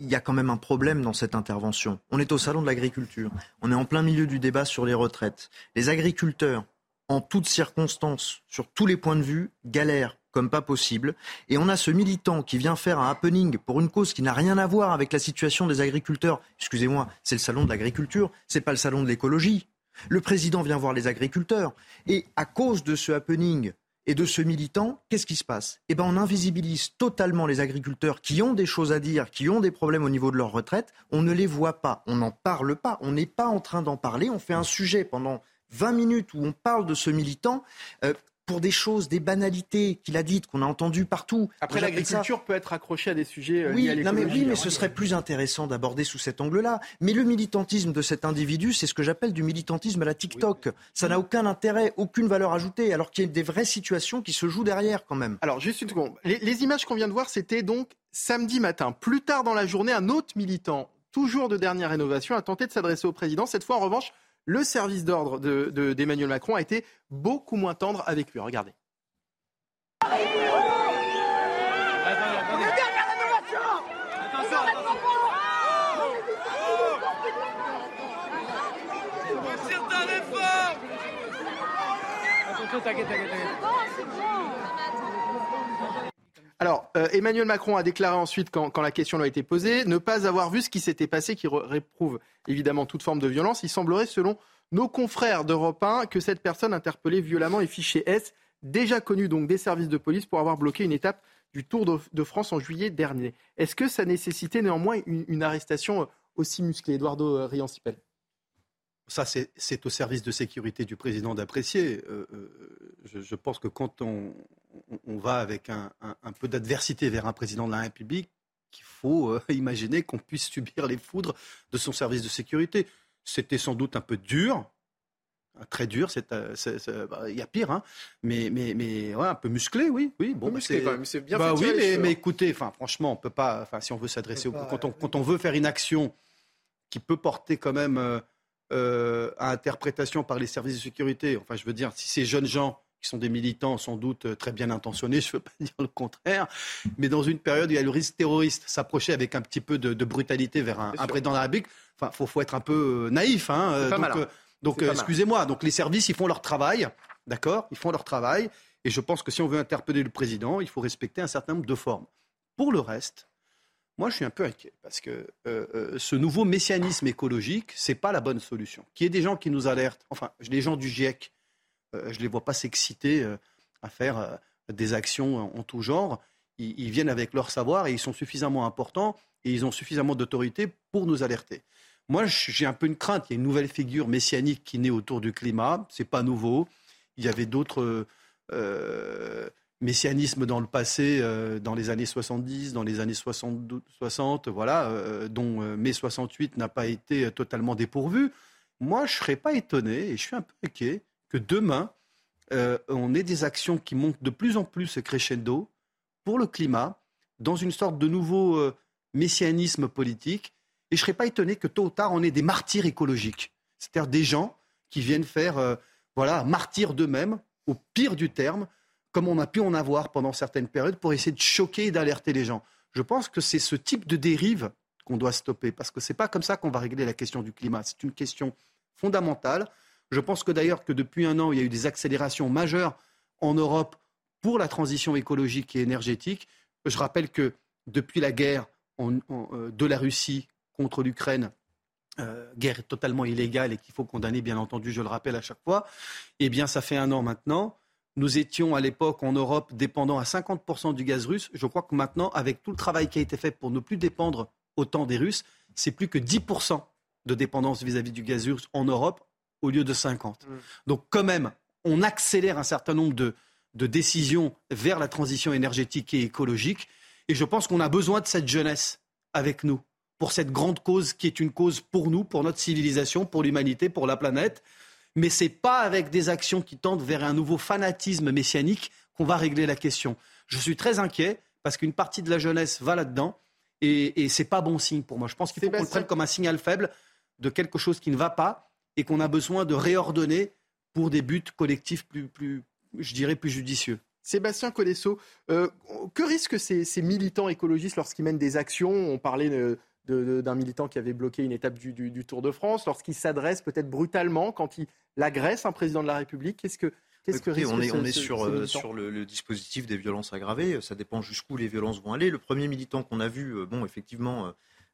il y a quand même un problème dans cette intervention. On est au salon de l'agriculture. On est en plein milieu du débat sur les retraites. Les agriculteurs, en toutes circonstances, sur tous les points de vue, galèrent comme pas possible. Et on a ce militant qui vient faire un happening pour une cause qui n'a rien à voir avec la situation des agriculteurs. Excusez-moi, c'est le salon de l'agriculture, c'est pas le salon de l'écologie. Le président vient voir les agriculteurs. Et à cause de ce happening, et de ce militant, qu'est-ce qui se passe? Eh bien, on invisibilise totalement les agriculteurs qui ont des choses à dire, qui ont des problèmes au niveau de leur retraite. On ne les voit pas, on n'en parle pas, on n'est pas en train d'en parler. On fait un sujet pendant 20 minutes où on parle de ce militant. Euh, pour des choses, des banalités qu'il a dites, qu'on a entendues partout. Après, l'agriculture peut être accrochée à des sujets euh, oui, liés à l'écologie. mais, oui, mais ce serait plus intéressant d'aborder sous cet angle-là. Mais le militantisme de cet individu, c'est ce que j'appelle du militantisme à la TikTok. Ça n'a aucun intérêt, aucune valeur ajoutée, alors qu'il y a des vraies situations qui se jouent derrière quand même. Alors, juste une seconde. Les, les images qu'on vient de voir, c'était donc samedi matin. Plus tard dans la journée, un autre militant, toujours de dernière rénovation, a tenté de s'adresser au président. Cette fois, en revanche, le service d'ordre d'Emmanuel Macron a été beaucoup moins tendre avec lui. Regardez. Alors, euh, Emmanuel Macron a déclaré ensuite, quand, la question lui a été posée, ne pas avoir vu ce qui s'était passé, qui réprouve évidemment toute forme de violence. Il semblerait, selon nos confrères d'Europe 1, que cette personne interpellée violemment est fichée S, déjà connue donc des services de police pour avoir bloqué une étape du Tour de, France en juillet dernier. Est-ce que ça nécessitait néanmoins une, arrestation aussi musclée Eduardo euh, Riancipel? Ça, c'est au service de sécurité du président d'apprécier. Euh, je, pense que quand on, on, va avec un, peu d'adversité vers un président de la République, qu'il faut euh, imaginer qu'on puisse subir les foudres de son service de sécurité. C'était sans doute un peu dur, très dur, euh, bah, il y a pire, hein. mais, mais, mais un peu musclé, oui. oui bon, même, c'est bien bah, Oui, mais, mais, écoutez, franchement, on peut pas, si on veut s'adresser, quand, on, quand on veut faire une action qui peut porter quand même euh, à interprétation par les services de sécurité, enfin je veux dire, si ces jeunes gens qui sont des militants sans doute euh, très bien intentionnés, je ne veux pas dire le contraire, mais dans une période où il y a le risque terroriste s'approcher avec un petit peu de, brutalité vers un, président de la République, enfin, faut, faut être un peu euh, naïf. Hein, euh, donc, excusez-moi, donc les services, ils font leur travail, d'accord Ils font leur travail, et je pense que si on veut interpeller le président, il faut respecter un certain nombre de formes. Pour le reste, moi, je suis un peu inquiet parce que ce nouveau messianisme écologique, c'est pas la bonne solution. Qu'il y ait des gens qui nous alertent, enfin, les gens du GIEC, je ne les vois pas s'exciter euh, à faire euh, des actions en, tout genre. Ils, viennent avec leur savoir et ils sont suffisamment importants et ils ont suffisamment d'autorité pour nous alerter. Moi, j'ai un peu une crainte. Il y a une nouvelle figure messianique qui naît autour du climat. C'est pas nouveau. Il y avait d'autres messianisme dans le passé, euh, dans les années 70, dans les années 60, 60 voilà, euh, dont euh, mai 68 n'a pas été totalement dépourvu. Moi, je serais pas étonné, et je suis un peu inquiet, que demain, on ait des actions qui montent de plus en plus crescendo pour le climat, dans une sorte de nouveau messianisme politique. Et je ne serais pas étonné que tôt ou tard, on ait des martyrs écologiques. C'est-à-dire des gens qui viennent faire, voilà, martyrs d'eux-mêmes, au pire du terme, comme on a pu en avoir pendant certaines périodes, pour essayer de choquer et d'alerter les gens. Je pense que c'est ce type de dérive qu'on doit stopper, parce que ce n'est pas comme ça qu'on va régler la question du climat. C'est une question fondamentale. Je pense que d'ailleurs que depuis un an, il y a eu des accélérations majeures en Europe pour la transition écologique et énergétique. Je rappelle que depuis la guerre euh, de la Russie contre l'Ukraine, euh, guerre totalement illégale et qu'il faut condamner, bien entendu, je le rappelle à chaque fois, eh bien, ça fait un an maintenant. Nous étions à l'époque en Europe dépendants à 50% du gaz russe. Je crois que maintenant, avec tout le travail qui a été fait pour ne plus dépendre autant des Russes, c'est plus que 10% de dépendance vis-à-vis du gaz russe en Europe au lieu de 50%. Mm. Donc quand même, on accélère un certain nombre de, de décisions vers la transition énergétique et écologique. Et je pense qu'on a besoin de cette jeunesse avec nous pour cette grande cause qui est une cause pour nous, pour notre civilisation, pour l'humanité, pour la planète mais ce n'est pas avec des actions qui tendent vers un nouveau fanatisme messianique qu'on va régler la question. Je suis très inquiet parce qu'une partie de la jeunesse va là-dedans et, et ce n'est pas bon signe pour moi. Je pense qu'il faut qu'on le prenne comme un signal faible de quelque chose qui ne va pas et qu'on a besoin de réordonner pour des buts collectifs plus, plus je dirais, plus judicieux. Sébastien Codesso, euh, que risquent ces, ces militants écologistes lorsqu'ils mènent des actions? On parlait de, d'un militant qui avait bloqué une étape du, Tour de France, lorsqu'il s'adresse peut-être brutalement, quand il agresse un président de la République Qu'est-ce que, qu'est-ce que on est, on est sur, euh, sur le, dispositif des violences aggravées. Ça dépend jusqu'où les violences vont aller. Le premier militant qu'on a vu, euh, bon, effectivement, euh,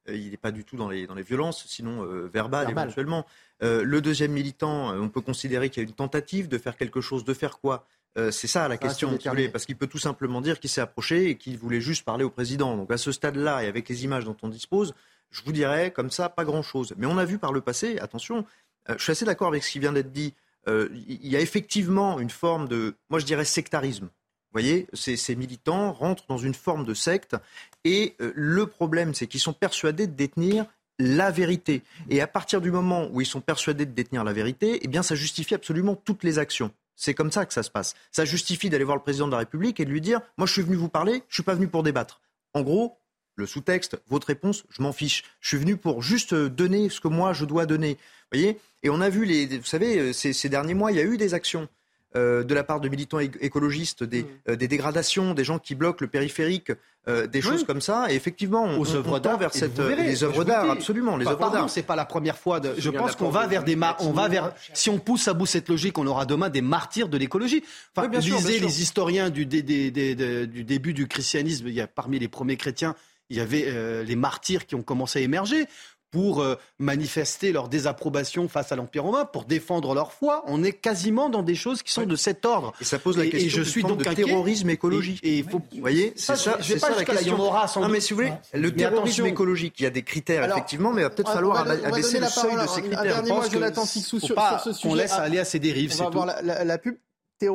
il n'est pas du tout dans les, dans les violences, sinon verbales éventuellement. le deuxième militant, on peut considérer qu'il y a une tentative de faire quelque chose, de faire quoi c'est ça la question, parce qu'il peut tout simplement dire qu'il s'est approché et qu'il voulait juste parler au président. Donc à ce stade-là et avec les images dont on dispose, je vous dirais comme ça, pas grand-chose. Mais on a vu par le passé, attention, euh, je suis assez d'accord avec ce qui vient d'être dit, euh, il y a effectivement une forme de, moi je dirais, sectarisme. Vous voyez, ces, militants rentrent dans une forme de secte et euh, le problème, c'est qu'ils sont persuadés de détenir la vérité. Et à partir du moment où ils sont persuadés de détenir la vérité, eh bien ça justifie absolument toutes les actions. C'est comme ça que ça se passe. Ça justifie d'aller voir le président de la République et de lui dire Moi, je suis venu vous parler, je ne suis pas venu pour débattre. En gros, le sous-texte, votre réponse, je m'en fiche. Je suis venu pour juste euh, donner ce que moi je dois donner. voyez? Et on a vu, les, vous savez, euh, ces, derniers mois, il y a eu des actions euh, de la part de militants écologistes, des, mmh. des, dégradations, des gens qui bloquent le périphérique, des choses comme ça. Et effectivement, on, Aux œuvres d'art vers cette, les œuvres d'art, absolument. Les œuvres d'art. C'est pas la première fois. De, je pense qu'on va vers des, on va vers. Si on pousse à bout cette logique, on aura demain des martyrs de l'écologie. Enfin, bien lisez les historiens du, du début du christianisme. Il y a parmi les premiers chrétiens il y avait euh, les martyrs qui ont commencé à émerger pour euh, manifester leur désapprobation face à l'Empire romain, pour défendre leur foi. On est quasiment dans des choses qui sont de cet ordre. Et ça pose la question et je suis donc de terrorisme écologique. Et, il faut, vous voyez, c'est ça, c'est ça la question. Aura sans non, mais si vous voulez, le terrorisme écologique, il y a des critères effectivement, mais il va peut-être falloir abaisser le seuil de ces critères. Je pense que on laisse aller à ces dérives. On va voir la pub.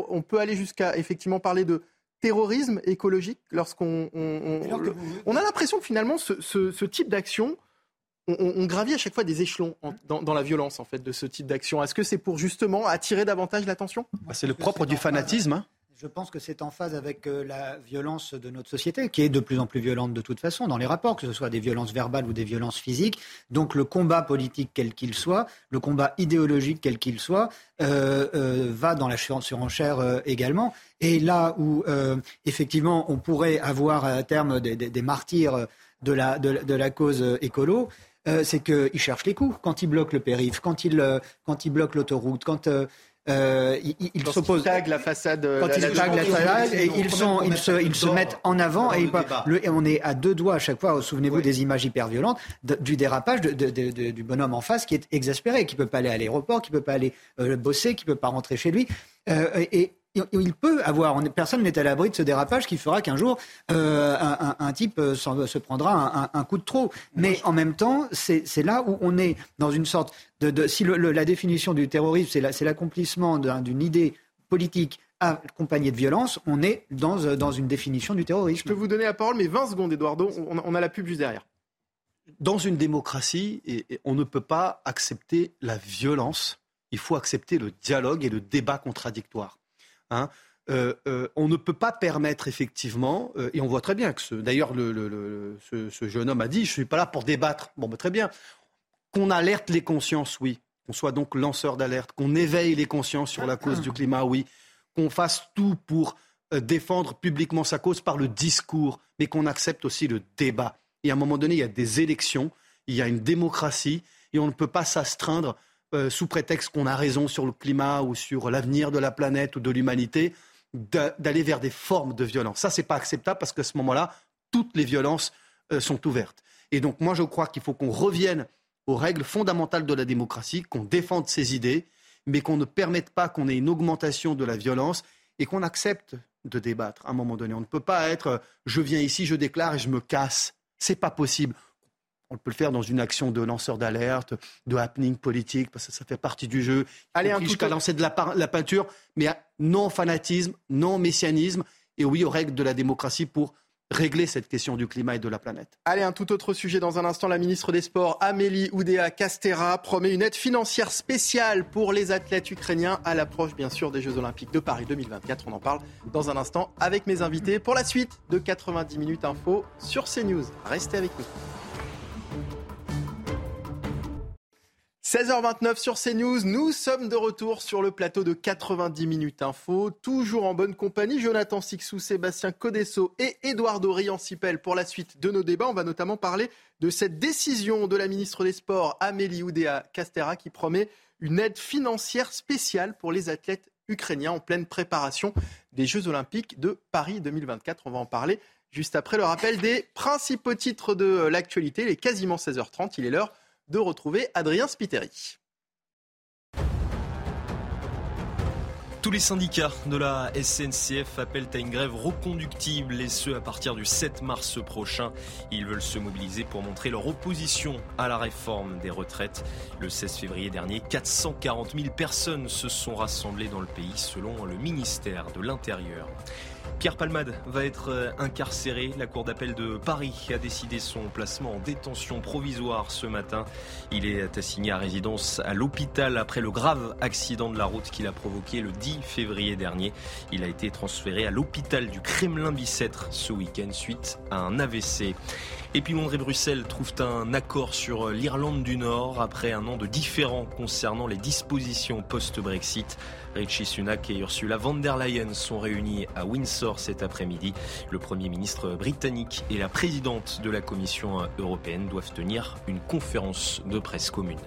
On peut aller jusqu'à effectivement parler de terrorisme écologique lorsqu'on on, a l'impression que finalement ce, type d'action on, gravit à chaque fois des échelons dans, la violence en fait de ce type d'action. Est-ce que c'est pour justement attirer davantage l'attention? Bah, C'est le propre du fanatisme. Hein. Je pense que c'est en phase avec euh, la violence de notre société, qui est de plus en plus violente de toute façon dans les rapports, que ce soit des violences verbales ou des violences physiques. Donc le combat politique, quel qu'il soit, le combat idéologique, quel qu'il soit, euh, euh, va dans la surenchère également. Et là où, effectivement, on pourrait avoir à terme des, martyrs de la, de, la cause écolo, c'est qu'ils cherchent les coups. Quand ils bloquent le périph', quand ils, quand ils bloquent l'autoroute, quand euh, ils, s'opposent. la façade. Quand ils taguent la façade, et ils, sont, ils, se, ils se mettent en avant et, on est à deux doigts à chaque fois. Souvenez-vous des images hyper violentes du dérapage du bonhomme en face qui est exaspéré, qui peut pas aller à l'aéroport, qui peut pas aller euh, bosser, qui peut pas rentrer chez lui. Euh, et, il peut avoir, personne n'est à l'abri de ce dérapage qui fera qu'un jour euh, un, type euh, se prendra un, coup de trop. Mais en même temps, c'est là où on est dans une sorte de, si la définition du terrorisme c'est l'accomplissement d'une idée politique accompagné de violence, on est dans, euh, dans une définition du terrorisme. Je peux vous donner la parole, mais 20 secondes, Eduardo. On, on a la pub juste derrière. Dans une démocratie, on ne peut pas accepter la violence. Il faut accepter le dialogue et le débat contradictoire. Hein. Euh, euh, on ne peut pas permettre effectivement, et on voit très bien que ce, d'ailleurs le, ce, jeune homme a dit, je ne suis pas là pour débattre. Bon, ben, très bien. Qu'on alerte les consciences, oui. Qu'on soit donc lanceur d'alerte, qu'on éveille les consciences sur la cause du climat, oui qu'on fasse tout pour euh, défendre publiquement sa cause par le discours, mais qu'on accepte aussi le débat. Et à un moment donné, il y a des élections, il y a une démocratie, et on ne peut pas s'astreindre euh, sous prétexte qu'on a raison sur le climat ou sur l'avenir de la planète ou de l'humanité, d'aller vers des formes de violence. Ça, n'est pas acceptable parce qu'à ce moment-là, toutes les violences euh, sont ouvertes. Et donc, moi, je crois qu'il faut qu'on revienne aux règles fondamentales de la démocratie, qu'on défende ses idées mais qu'on ne permette pas qu'on ait une augmentation de la violence et qu'on accepte de débattre à un moment donné. On ne peut pas être euh, je viens ici, je déclare et je me casse. C'est pas possible. On peut le faire dans une action de lanceur d'alerte, de happening politique, parce que ça fait partie du jeu. Allez, un jusqu'à lancer de la, la peinture, mais non fanatisme, non messianisme, et oui aux règles de la démocratie pour régler cette question du climat et de la planète. Allez, un tout autre sujet dans un instant. La ministre des Sports, Amélie Oudéa Castera, promet une aide financière spéciale pour les athlètes ukrainiens à l'approche, bien sûr, des Jeux Olympiques de Paris 2024. On en parle dans un instant avec mes invités pour la suite de 90 minutes info sur CNews. Restez avec nous. 16h29 sur CNews, nous sommes de retour sur le plateau de 90 minutes info, toujours en bonne compagnie, Jonathan Sixou, Sébastien Codesso et Édouard Riancipel pour la suite de nos débats. On va notamment parler de cette décision de la ministre des Sports, Amélie Oudéa Castera, qui promet une aide financière spéciale pour les athlètes ukrainiens en pleine préparation des Jeux Olympiques de Paris 2024. On va en parler juste après le rappel des principaux titres de l'actualité. Il est quasiment 16h30, il est l'heure de retrouver Adrien Spiteri. Tous les syndicats de la SNCF appellent à une grève reconductible et ce à partir du 7 mars prochain. Ils veulent se mobiliser pour montrer leur opposition à la réforme des retraites. Le 16 février dernier, 440 000 personnes se sont rassemblées dans le pays selon le ministère de l'Intérieur. Pierre Palmade va être euh, incarcéré. La Cour d'appel de Paris a décidé son placement en détention provisoire ce matin. Il est assigné à résidence à l'hôpital après le grave accident de la route qu'il a provoqué le 10 février dernier. Il a été transféré à l'hôpital du Kremlin-Bicêtre ce week-end suite à un AVC. Et puis Londres et Bruxelles trouvent un accord sur l'Irlande du Nord après un an de différends concernant les dispositions post-Brexit. Richie Sunak et Ursula von der Leyen sont réunis à Windsor cet après-midi. Le Premier ministre britannique et la présidente de la Commission européenne doivent tenir une conférence de presse commune.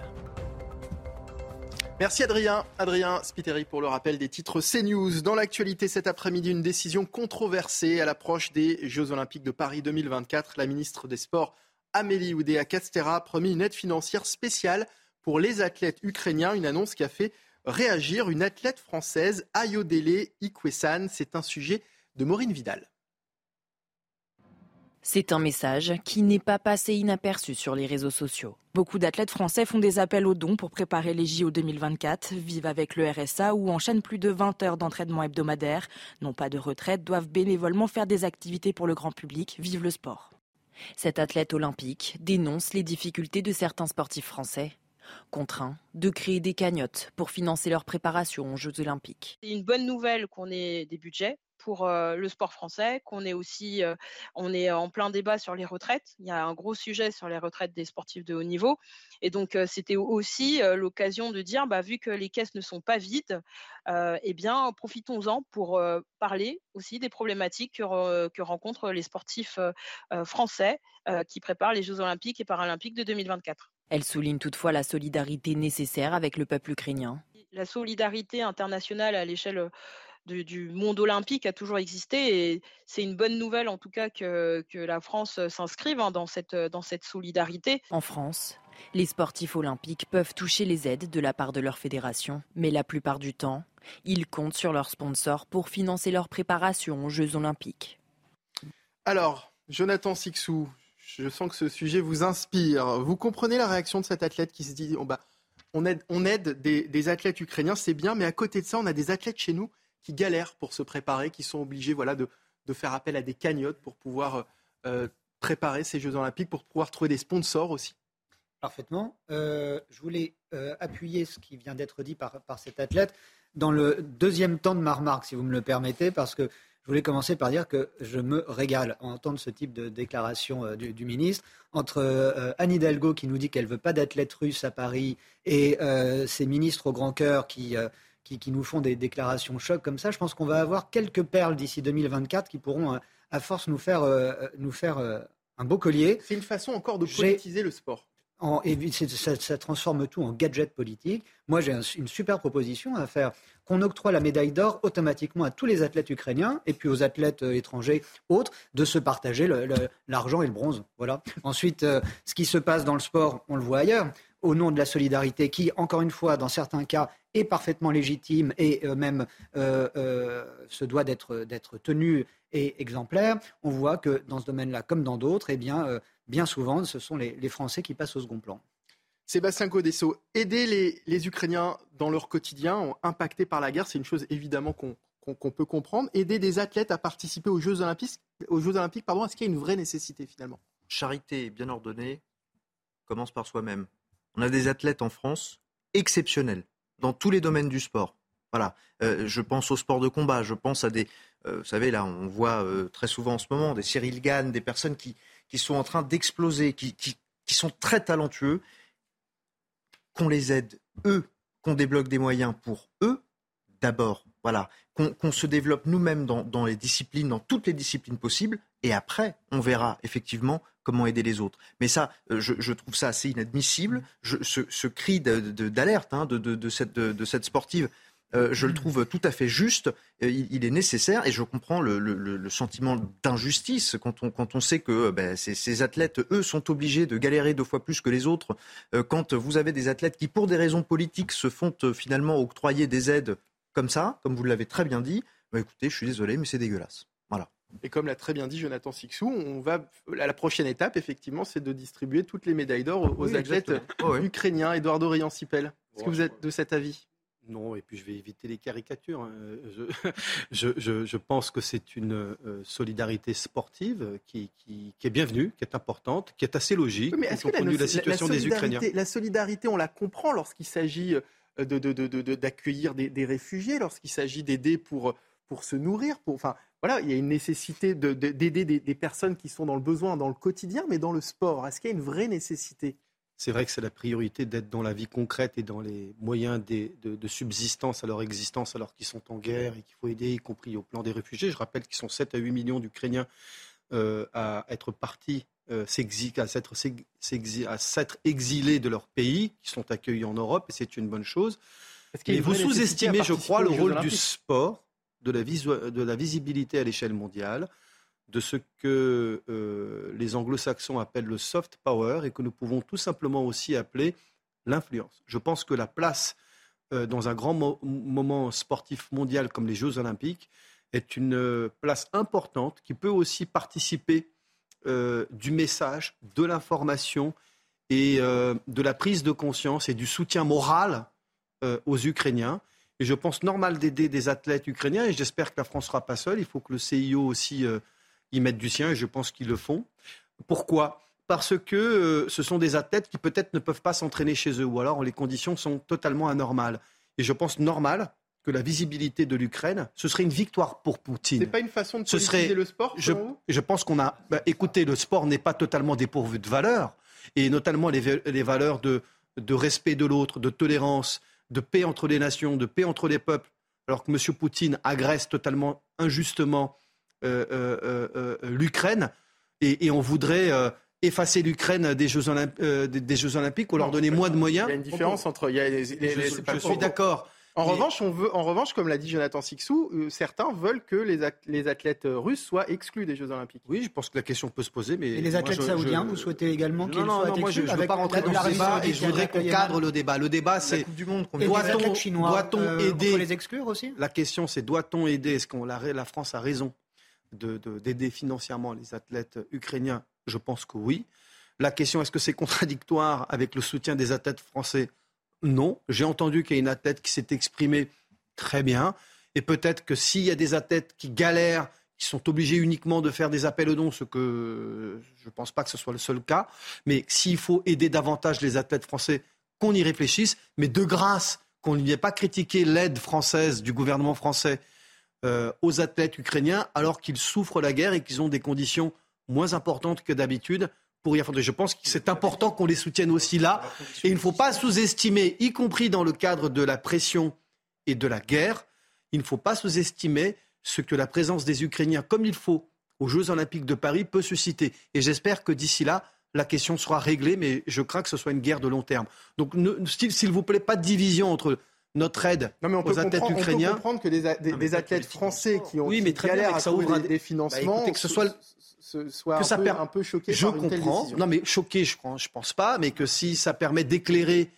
Merci Adrien. Adrien Spiteri pour le rappel des titres CNews. Dans l'actualité cet après-midi, une décision controversée à l'approche des Jeux Olympiques de Paris 2024. La ministre des Sports, Amélie Oudéa Castera, a promis une aide financière spéciale pour les athlètes ukrainiens. Une annonce qui a fait réagir une athlète française, Ayodele Ikwesan. C'est un sujet de Maureen Vidal. C'est un message qui n'est pas passé inaperçu sur les réseaux sociaux. Beaucoup d'athlètes français font des appels aux dons pour préparer les JO 2024, vivent avec le RSA ou enchaînent plus de 20 heures d'entraînement hebdomadaire, n'ont pas de retraite, doivent bénévolement faire des activités pour le grand public, vivent le sport. Cet athlète olympique dénonce les difficultés de certains sportifs français contraints de créer des cagnottes pour financer leur préparation aux Jeux olympiques. C'est une bonne nouvelle qu'on ait des budgets pour le sport français, qu'on est aussi, on est en plein débat sur les retraites. Il y a un gros sujet sur les retraites des sportifs de haut niveau. Et donc, c'était aussi l'occasion de dire, bah, vu que les caisses ne sont pas vides, eh bien, profitons-en pour parler aussi des problématiques que, que rencontrent les sportifs français qui préparent les Jeux olympiques et paralympiques de 2024. Elle souligne toutefois la solidarité nécessaire avec le peuple ukrainien. La solidarité internationale à l'échelle du, monde olympique a toujours existé et c'est une bonne nouvelle en tout cas que, la France s'inscrive hein, dans, cette, dans cette solidarité. En France, les sportifs olympiques peuvent toucher les aides de la part de leur fédération, mais la plupart du temps, ils comptent sur leurs sponsors pour financer leur préparation aux Jeux olympiques. Alors, Jonathan Sixou, je sens que ce sujet vous inspire. Vous comprenez la réaction de cet athlète qui se dit oh bah, on aide, des, athlètes ukrainiens, c'est bien, mais à côté de ça, on a des athlètes chez nous qui galèrent pour se préparer, qui sont obligés voilà, de, faire appel à des cagnottes pour pouvoir préparer ces Jeux Olympiques, pour pouvoir trouver des sponsors aussi Parfaitement. je voulais appuyer ce qui vient d'être dit par, par cet athlète dans le deuxième temps de ma remarque, si vous me le permettez, parce que je voulais commencer par dire que je me régale à entendre ce type de déclaration euh, du, ministre. Entre euh, Anne Hidalgo qui nous dit qu'elle ne veut pas d'athlètes russes à Paris et euh, ces ministres au grand cœur qui, qui, nous font des déclarations choc comme ça, je pense qu'on va avoir quelques perles d'ici 2024 qui pourront à force nous faire, nous faire un beau collier. C'est une façon encore de politiser le sport et ça, transforme tout en gadget politique. Moi, j'ai une super proposition à faire qu'on octroie la médaille d'or automatiquement à tous les athlètes ukrainiens et puis aux athlètes euh, étrangers autres de se partager l'argent et le bronze. Voilà. Ensuite, euh, ce qui se passe dans le sport, on le voit ailleurs, au nom de la solidarité qui, encore une fois, dans certains cas, est parfaitement légitime et euh, même se doit d'être tenue et exemplaire. On voit que dans ce domaine-là, comme dans d'autres, eh bien, bien souvent, ce sont les, Français qui passent au second plan. Sébastien Codesso, aider les, Ukrainiens dans leur quotidien, impactés par la guerre, c'est une chose évidemment qu'on peut comprendre. Aider des athlètes à participer aux Jeux Olympiques, aux Jeux Olympiques pardon, est-ce qu'il y a une vraie nécessité finalement? Charité bien ordonnée commence par soi-même. On a des athlètes en France exceptionnels dans tous les domaines du sport. Voilà, euh, je pense au sport de combat, je pense à des, euh, vous savez là, on voit euh, très souvent en ce moment des Cyril Gann, des personnes qui, qui sont en train d'exploser, qui, sont très talentueux, qu'on les aide, eux, qu'on débloque des moyens pour eux, d'abord, voilà, qu'on se développe nous-mêmes dans, les disciplines, dans toutes les disciplines possibles, et après, on verra effectivement comment aider les autres. Mais ça, euh, je, trouve ça assez inadmissible. ce, cri d'alerte hein, de, cette, sportive euh, je le trouve tout à fait juste. Euh, il, est nécessaire et je comprends le, sentiment d'injustice quand on, quand on sait que ben, ces, athlètes, eux, sont obligés de galérer deux fois plus que les autres. Euh, quand vous avez des athlètes qui, pour des raisons politiques, se font finalement octroyer des aides comme ça, comme vous l'avez très bien dit, ben, écoutez, je suis désolé, mais c'est dégueulasse. Voilà. Et comme l'a très bien dit Jonathan Sixou, on va la prochaine étape, effectivement, c'est de distribuer toutes les médailles d'or aux, athlètes oh, ukrainiens. Eduardo Riancipel, est-ce que vous êtes de cet avis? Non, et puis je vais éviter les caricatures. Hein. Je, pense que c'est une euh, solidarité sportive qui, est bienvenue, qui est importante, qui est assez logique. mais est-ce que la, situation des Ukrainiens La solidarité, on la comprend lorsqu'il s'agit euh, d'accueillir des, réfugiés, lorsqu'il s'agit d'aider pour, pour se nourrir. Pour, enfin, voilà, il y a une nécessité d'aider des personnes qui sont dans le besoin dans le quotidien, mais dans le sport. Est-ce qu'il y a une vraie nécessité? C'est vrai que c'est la priorité d'être dans la vie concrète et dans les moyens de, subsistance à leur existence alors qu'ils sont en guerre et qu'il faut aider, y compris au plan des réfugiés. Je rappelle qu'ils sont 7 à 8 millions d'Ukrainiens euh, à être partis, euh, à s'être exilés de leur pays, qui sont accueillis en Europe, et c'est une bonne chose. Mais vous sous-estimez, je crois, le rôle du sport, de la, de la visibilité à l'échelle mondiale de ce que euh, les anglo-saxons appellent le soft power et que nous pouvons tout simplement aussi appeler l'influence. Je pense que la place euh, dans un grand moment sportif mondial comme les Jeux olympiques est une euh, place importante qui peut aussi participer du message, de l'information et de la prise de conscience et du soutien moral aux Ukrainiens. Et je pense normal d'aider des athlètes ukrainiens et j'espère que la France ne sera pas seule. Il faut que le CIO aussi ils mettent du sien et je pense qu'ils le font. Pourquoi? Parce que euh, ce sont des athlètes qui peut-être ne peuvent pas s'entraîner chez eux ou alors les conditions sont totalement anormales. Et je pense normal que la visibilité de l'Ukraine, ce serait une victoire pour Poutine. C'est pas une façon de politiser le sport je, je, pense qu'on a. Bah, écoutez, le sport n'est pas totalement dépourvu de valeurs, et notamment les, les valeurs de, de respect de l'autre, de tolérance, de paix entre les nations, de paix entre les peuples, alors que M. Poutine agresse totalement injustement l'Ukraine et, on voudrait effacer l'Ukraine des, Jeux des, Jeux Olympiques ou leur donner moins de moyens. Il y a une différence entre. je, suis d'accord. En revanche, on veut, en revanche, comme l'a dit Jonathan Sixou, certains veulent que les, les, athlètes russes soient exclus des Jeux Olympiques. Oui, je pense que la question peut se poser, mais et les athlètes saoudiens, vous souhaitez également qu'ils soient exclus moi je ne veux pas rentrer dans ce débat et je voudrais qu'on cadre le débat. Le débat, c'est doit-on aider les exclure aussi? La question, c'est doit-on aider? Est-ce que la France a raison? D'aider financièrement les athlètes ukrainiens? Je pense que oui. La question, est-ce que c'est contradictoire avec le soutien des athlètes français? Non. J'ai entendu qu'il y a une athlète qui s'est exprimée très bien. Et peut-être que s'il y a des athlètes qui galèrent, qui sont obligés uniquement de faire des appels aux dons, ce que je ne pense pas que ce soit le seul cas, mais s'il faut aider davantage les athlètes français, qu'on y réfléchisse, mais de grâce, qu'on n'y ait pas critiqué l'aide française du gouvernement français euh, aux athlètes ukrainiens alors qu'ils souffrent la guerre et qu'ils ont des conditions moins importantes que d'habitude pour y affronter. Je pense que c'est important qu'on les soutienne aussi là. Et il ne faut pas sous-estimer, y compris dans le cadre de la pression et de la guerre, il ne faut pas sous-estimer ce que la présence des Ukrainiens, comme il faut, aux Jeux Olympiques de Paris peut susciter. Et j'espère que d'ici là, la question sera réglée, mais je crains que ce soit une guerre de long terme. Donc, s'il vous plaît, pas de division entre notre aide aux athlètes ukrainiens. On peut comprendre que des, athlètes français qui ont oui, mais très bien, ça ouvre des, financements, bah, que ce soit soit un, peu, un, peu, choqué je par une comprends. Telle non, mais choqué, je ne pense pas, mais que si ça permet d'éclairer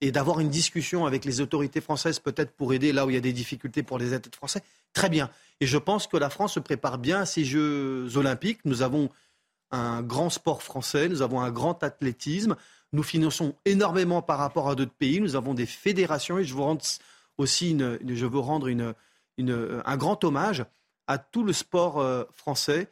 et d'avoir une discussion avec les autorités françaises, peut-être pour aider là où il y a des difficultés pour les athlètes français, très bien. Et je pense que la France se prépare bien à ces Jeux olympiques. Nous avons un grand sport français, nous avons un grand athlétisme, nous finançons énormément par rapport à d'autres pays, nous avons des fédérations et je veux rendre aussi une, je veux rendre une, un grand hommage à tout le sport euh, français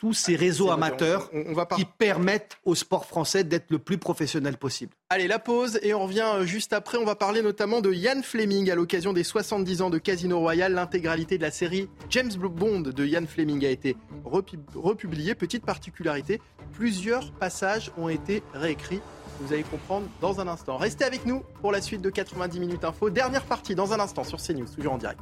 tous ces réseaux amateurs qui permettent au sport français d'être le plus professionnel possible. Allez, la pause et on revient euh, juste après. On va parler notamment de Ian Fleming à l'occasion des 70 ans de Casino Royale. L'intégralité de la série James Bond de Ian Fleming a été republiée. Petite particularité, plusieurs passages ont été réécrits. Vous allez comprendre dans un instant. Restez avec nous pour la suite de 90 minutes info. Dernière partie dans un instant sur CNews, toujours en direct.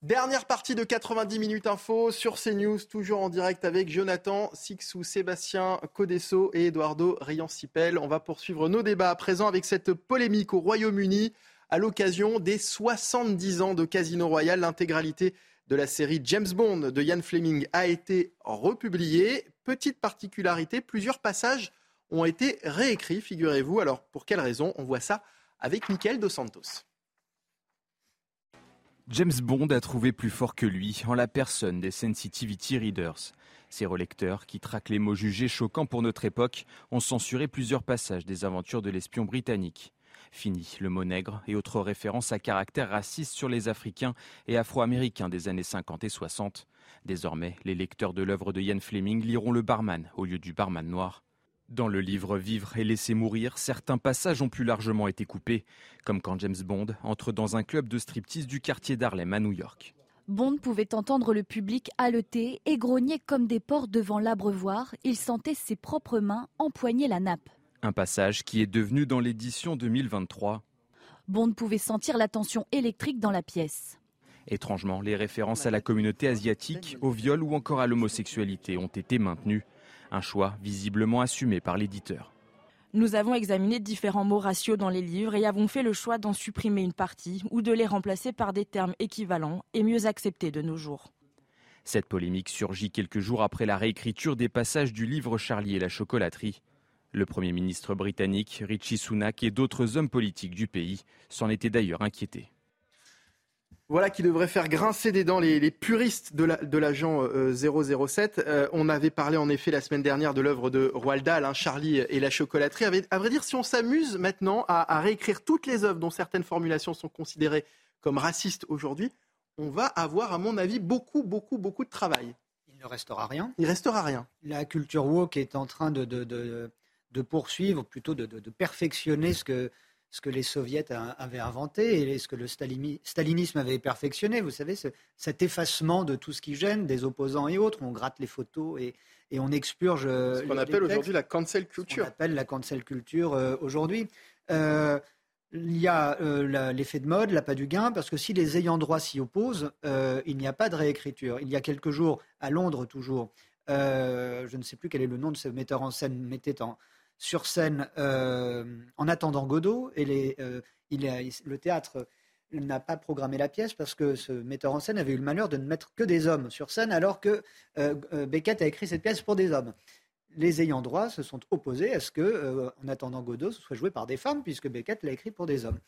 Dernière partie de 90 minutes info sur CNews, toujours en direct avec Jonathan Sixou, Sébastien Codesso et Eduardo Riancipel. On va poursuivre nos débats à présent avec cette polémique au Royaume-Uni à l'occasion des 70 ans de Casino Royale. L'intégralité de la série James Bond de Ian Fleming a été republiée. Petite particularité, plusieurs passages ont été réécrits, figurez-vous. Alors pour quelle raison On voit ça avec Michael Dos Santos. James Bond a trouvé plus fort que lui en la personne des Sensitivity Readers. Ces relecteurs, qui traquent les mots jugés choquants pour notre époque, ont censuré plusieurs passages des aventures de l'espion britannique. Fini le mot nègre et autres références à caractère raciste sur les Africains et Afro-Américains des années 50 et 60. Désormais, les lecteurs de l'œuvre de Ian Fleming liront le barman au lieu du barman noir. Dans le livre Vivre et laisser mourir, certains passages ont pu largement été coupés, comme quand James Bond entre dans un club de striptease du quartier d'Harlem à New York. Bond pouvait entendre le public haleter et grogner comme des porcs devant l'abreuvoir. Il sentait ses propres mains empoigner la nappe. Un passage qui est devenu dans l'édition 2023. Bond pouvait sentir la tension électrique dans la pièce. Étrangement, les références à la communauté asiatique, au viol ou encore à l'homosexualité ont été maintenues. Un choix visiblement assumé par l'éditeur. Nous avons examiné différents mots ratios dans les livres et avons fait le choix d'en supprimer une partie ou de les remplacer par des termes équivalents et mieux acceptés de nos jours. Cette polémique surgit quelques jours après la réécriture des passages du livre Charlie et la chocolaterie. Le Premier ministre britannique, Richie Sunak, et d'autres hommes politiques du pays s'en étaient d'ailleurs inquiétés. Voilà qui devrait faire grincer des dents les, puristes de l'agent 007. Euh, euh, on avait parlé en effet la semaine dernière de l'œuvre de Roald Dahl, hein, Charlie et la chocolaterie. À vrai dire, si on s'amuse maintenant à, réécrire toutes les œuvres dont certaines formulations sont considérées comme racistes aujourd'hui, on va avoir, à mon avis, beaucoup, beaucoup, beaucoup de travail. Il ne restera rien. Il restera rien. La culture woke est en train de, de, poursuivre, plutôt de, perfectionner ce que ce que les soviets avaient inventé et ce que le stalinisme avait perfectionné. Vous savez, cet effacement de tout ce qui gêne, des opposants et autres. On gratte les photos et, on expurge. Ce qu'on appelle aujourd'hui la cancel culture. Ce qu'on appelle la cancel culture euh, aujourd'hui. Euh, il y a euh, l'effet de mode, l'appât du gain, parce que si les ayants droit s'y opposent, il n'y a pas de réécriture. Il y a quelques jours, à Londres toujours, je ne sais plus quel est le nom de ce metteur en scène, mettait en, sur scène euh, en attendant Godot. Et euh, le théâtre n'a pas programmé la pièce parce que ce metteur en scène avait eu le malheur de ne mettre que des hommes sur scène alors que euh, Beckett a écrit cette pièce pour des hommes. Les ayants droit se sont opposés à ce que, en attendant Godot, ce soit joué par des femmes puisque Beckett l'a écrit pour des hommes.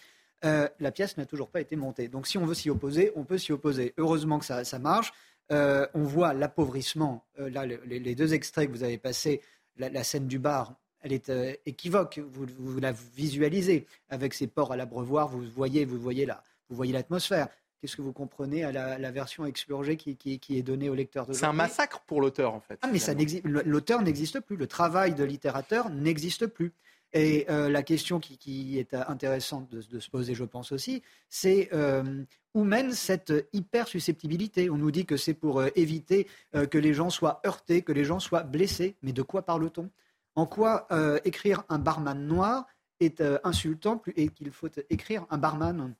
la pièce n'a toujours pas été montée. Donc si on veut s'y opposer, on peut s'y opposer. Heureusement que ça, marche. on voit l'appauvrissement. là, les, deux extraits que vous avez passés, la, scène du bar elle est euh, équivoque. Vous, vous, la visualisez avec ses ports à l'abreuvoir. Vous voyez, vous voyez là, vous voyez l'atmosphère. Qu'est-ce que vous comprenez à la, version expurgée qui, qui, est donnée au lecteur de C'est un massacre pour l'auteur, en fait. Ah, mais ça l'auteur n'existe plus. Le travail de littérateur n'existe plus. Et euh, la question qui, est intéressante de, se poser, je pense aussi, c'est euh, où mène cette hyper-susceptibilité? On nous dit que c'est pour euh, éviter que les gens soient heurtés, que les gens soient blessés. Mais de quoi parle-t-on? En quoi écrire un barman noir est insultant et qu'il faut écrire un barman?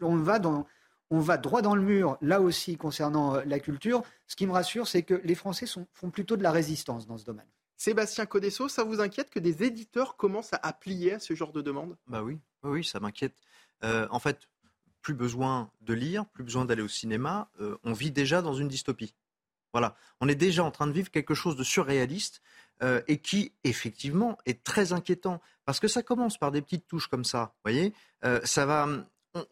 On, va on va droit dans le mur, là aussi, concernant la culture. Ce qui me rassure, c'est que les Français font plutôt de la résistance dans ce domaine. Sébastien Codesso, ça vous inquiète que des éditeurs commencent à applier à ce genre de demande? Bah oui, oui, ça m'inquiète. Euh, en fait, plus besoin de lire, plus besoin d'aller au cinéma. Euh, on vit déjà dans une dystopie. Voilà, on est déjà en train de vivre quelque chose de surréaliste euh, et qui, effectivement, est très inquiétant parce que ça commence par des petites touches comme ça. Voyez, ça va.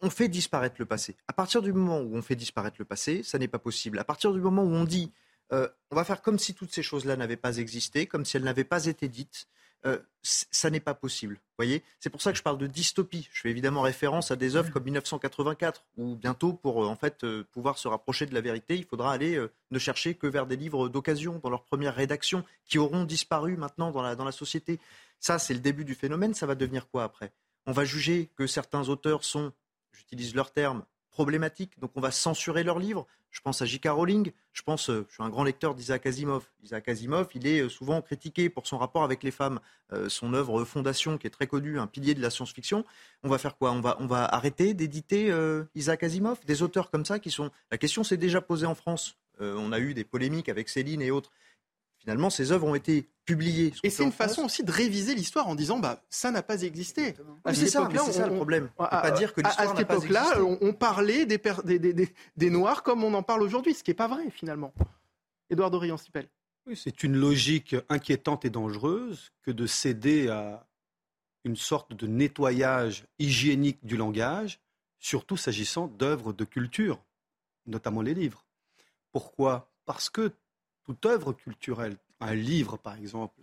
on, fait disparaître le passé. À partir du moment où on fait disparaître le passé, ça n'est pas possible. À partir du moment où on dit euh, on va faire comme si toutes ces choses-là n'avaient pas existé, comme si elles n'avaient pas été dites. Euh, ça n'est pas possible. Voyez, c'est pour ça que je parle de dystopie. Je fais évidemment référence à des œuvres comme 1984, où bientôt, pour euh, en fait pouvoir se rapprocher de la vérité, il faudra aller ne chercher que vers des livres d'occasion dans leur première rédaction, qui auront disparu maintenant dans la, dans la société. Ça, c'est le début du phénomène. Ça va devenir quoi après? On va juger que certains auteurs sont, j'utilise leur terme, problématiques, donc on va censurer leurs livres. Je pense à J.K. Rowling, je pense, euh, je suis un grand lecteur d'Isaac Asimov. Isaac Asimov, il est euh, souvent critiqué pour son rapport avec les femmes. Euh, son œuvre Fondation, qui est très connue, un pilier de la science-fiction. On va faire quoi? On va, on va arrêter d'éditer Isaac Asimov? Des auteurs comme ça qui sont... La question s'est déjà posée en France. on a eu des polémiques avec Céline et autres finalement, ces œuvres ont été Et c'est une façon aussi de réviser l'histoire en disant bah ça n'a pas existé. c'est ça, le problème. On, pas dire que à, cette époque-là, on, parlait des, des, Noirs comme on en parle aujourd'hui, ce qui n'est pas vrai finalement. Édouard Dorian-Sipel. Oui, c'est une logique inquiétante et dangereuse que de céder à une sorte de nettoyage hygiénique du langage, surtout s'agissant d'œuvres de culture, notamment les livres. Pourquoi? Parce que toute œuvre culturelle, un livre par exemple,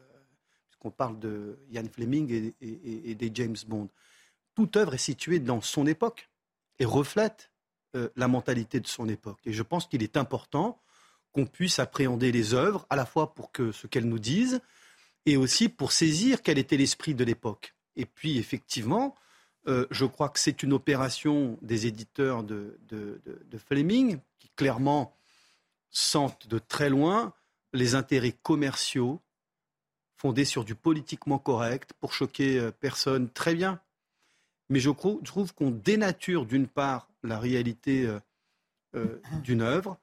puisqu'on parle de Ian Fleming et, des James Bond, toute œuvre est située dans son époque et reflète euh, la mentalité de son époque. Et je pense qu'il est important qu'on puisse appréhender les œuvres, à la fois pour que ce qu'elles nous disent, et aussi pour saisir quel était l'esprit de l'époque. Et puis, effectivement, euh, je crois que c'est une opération des éditeurs de, de Fleming qui clairement sentent de très loin les intérêts commerciaux fondés sur du politiquement correct pour choquer euh, personne, très bien. Mais je trouve qu'on dénature d'une part la réalité euh, euh, d'une œuvre,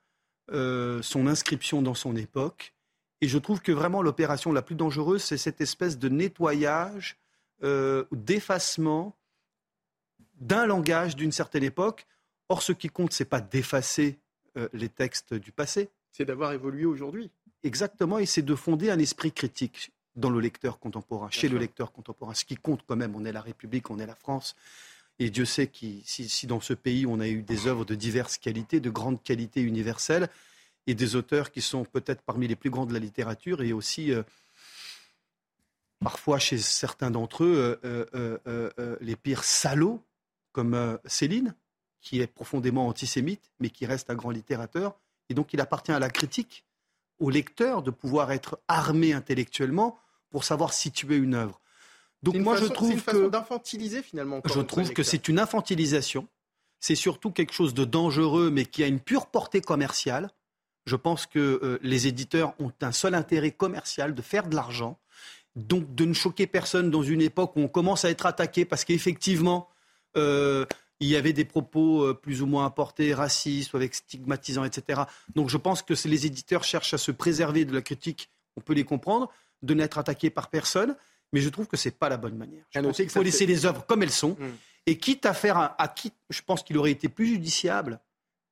son inscription dans son époque, et je trouve que vraiment l'opération la plus dangereuse, c'est cette espèce de nettoyage, d'effacement d'un langage d'une certaine époque. Or, ce qui compte, c'est pas d'effacer les textes du passé. C'est d'avoir évolué aujourd'hui. Exactement, et c'est de fonder un esprit critique dans le lecteur contemporain, chez le lecteur contemporain. Ce qui compte quand même, on est la République, on est la France. Et Dieu sait qui, si, dans ce pays on a eu des œuvres de diverses qualités, de grande qualité universelle, et des auteurs qui sont peut-être parmi les plus grands de la littérature, et aussi euh, parfois chez certains d'entre eux euh, euh, les pires salauds, comme Céline, qui est profondément antisémite, mais qui reste un grand littérateur. Et donc il appartient à la critique au lecteur de pouvoir être armé intellectuellement pour savoir situer une œuvre. Donc moi je trouve une façon d'infantiliser finalement. Je trouve que c'est une infantilisation. C'est surtout quelque chose de dangereux, mais qui a une pure portée commerciale. Je pense que euh, les éditeurs ont un seul intérêt commercial de faire de l'argent, donc de ne choquer personne dans une époque où on commence à être attaqué parce qu'effectivement, euh, il y avait des propos euh, plus ou moins apportés, racistes avec stigmatisants, etc. Donc je pense que les éditeurs cherchent à se préserver de la critique, on peut les comprendre, de n'être attaqués par personne, mais je trouve que ce n'est pas la bonne manière. Je pense qu'il faut laisser les œuvres comme elles sont, hmm. et quitte à faire un, à qui, je pense qu'il aurait été plus judiciable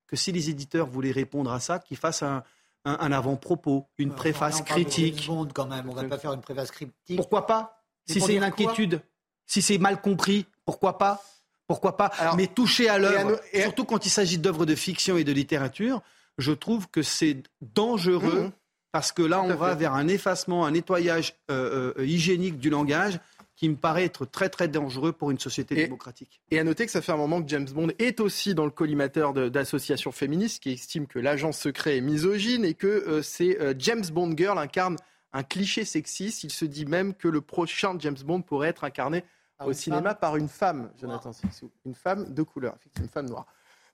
que si les éditeurs voulaient répondre à ça, qu'ils fassent un, avant-propos, une préface critique. On quand même, on va pas faire une préface critique. Pourquoi pas? Si c'est une inquiétude, si c'est mal compris, pourquoi pas? Pourquoi pas Mais toucher à l'œuvre, surtout quand il s'agit d'œuvres de fiction et de littérature, je trouve que c'est dangereux. Mmh. Parce que là, on va vers un effacement, un nettoyage euh, euh, hygiénique du langage qui me paraît être très très dangereux pour une société démocratique. Et à noter que ça fait un moment que James Bond est aussi dans le collimateur d'associations féministes qui estiment que l'agent secret est misogyne et que euh, c'est euh, James Bond Girl incarne un cliché sexiste. Il se dit même que le prochain James Bond pourrait être incarné au cinéma par une femme, Jonathan Sixou. Une femme de couleur, effectivement, une femme noire.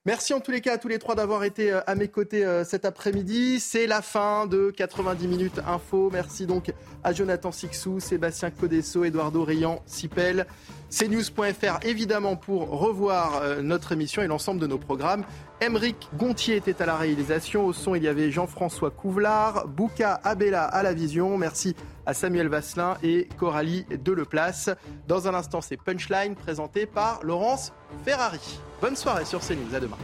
Merci en tous les cas à tous les trois d'avoir été euh, à mes côtés euh, cet après-midi. C'est la fin de 90 minutes info. Merci donc à Jonathan Sixou, Sébastien Codesso, Eduardo Rian, Sipel. CNews.fr évidemment pour revoir euh, notre émission et l'ensemble de nos programmes. Emeric Gontier était à la réalisation. Au son, il y avait Jean-François Couvelard, Bouka Abella à la vision. Merci à Samuel Vasselin et Coralie Deleplace. Dans un instant, c'est Punchline présenté par Laurence Ferrari. Bonne soirée sur CNews. À demain.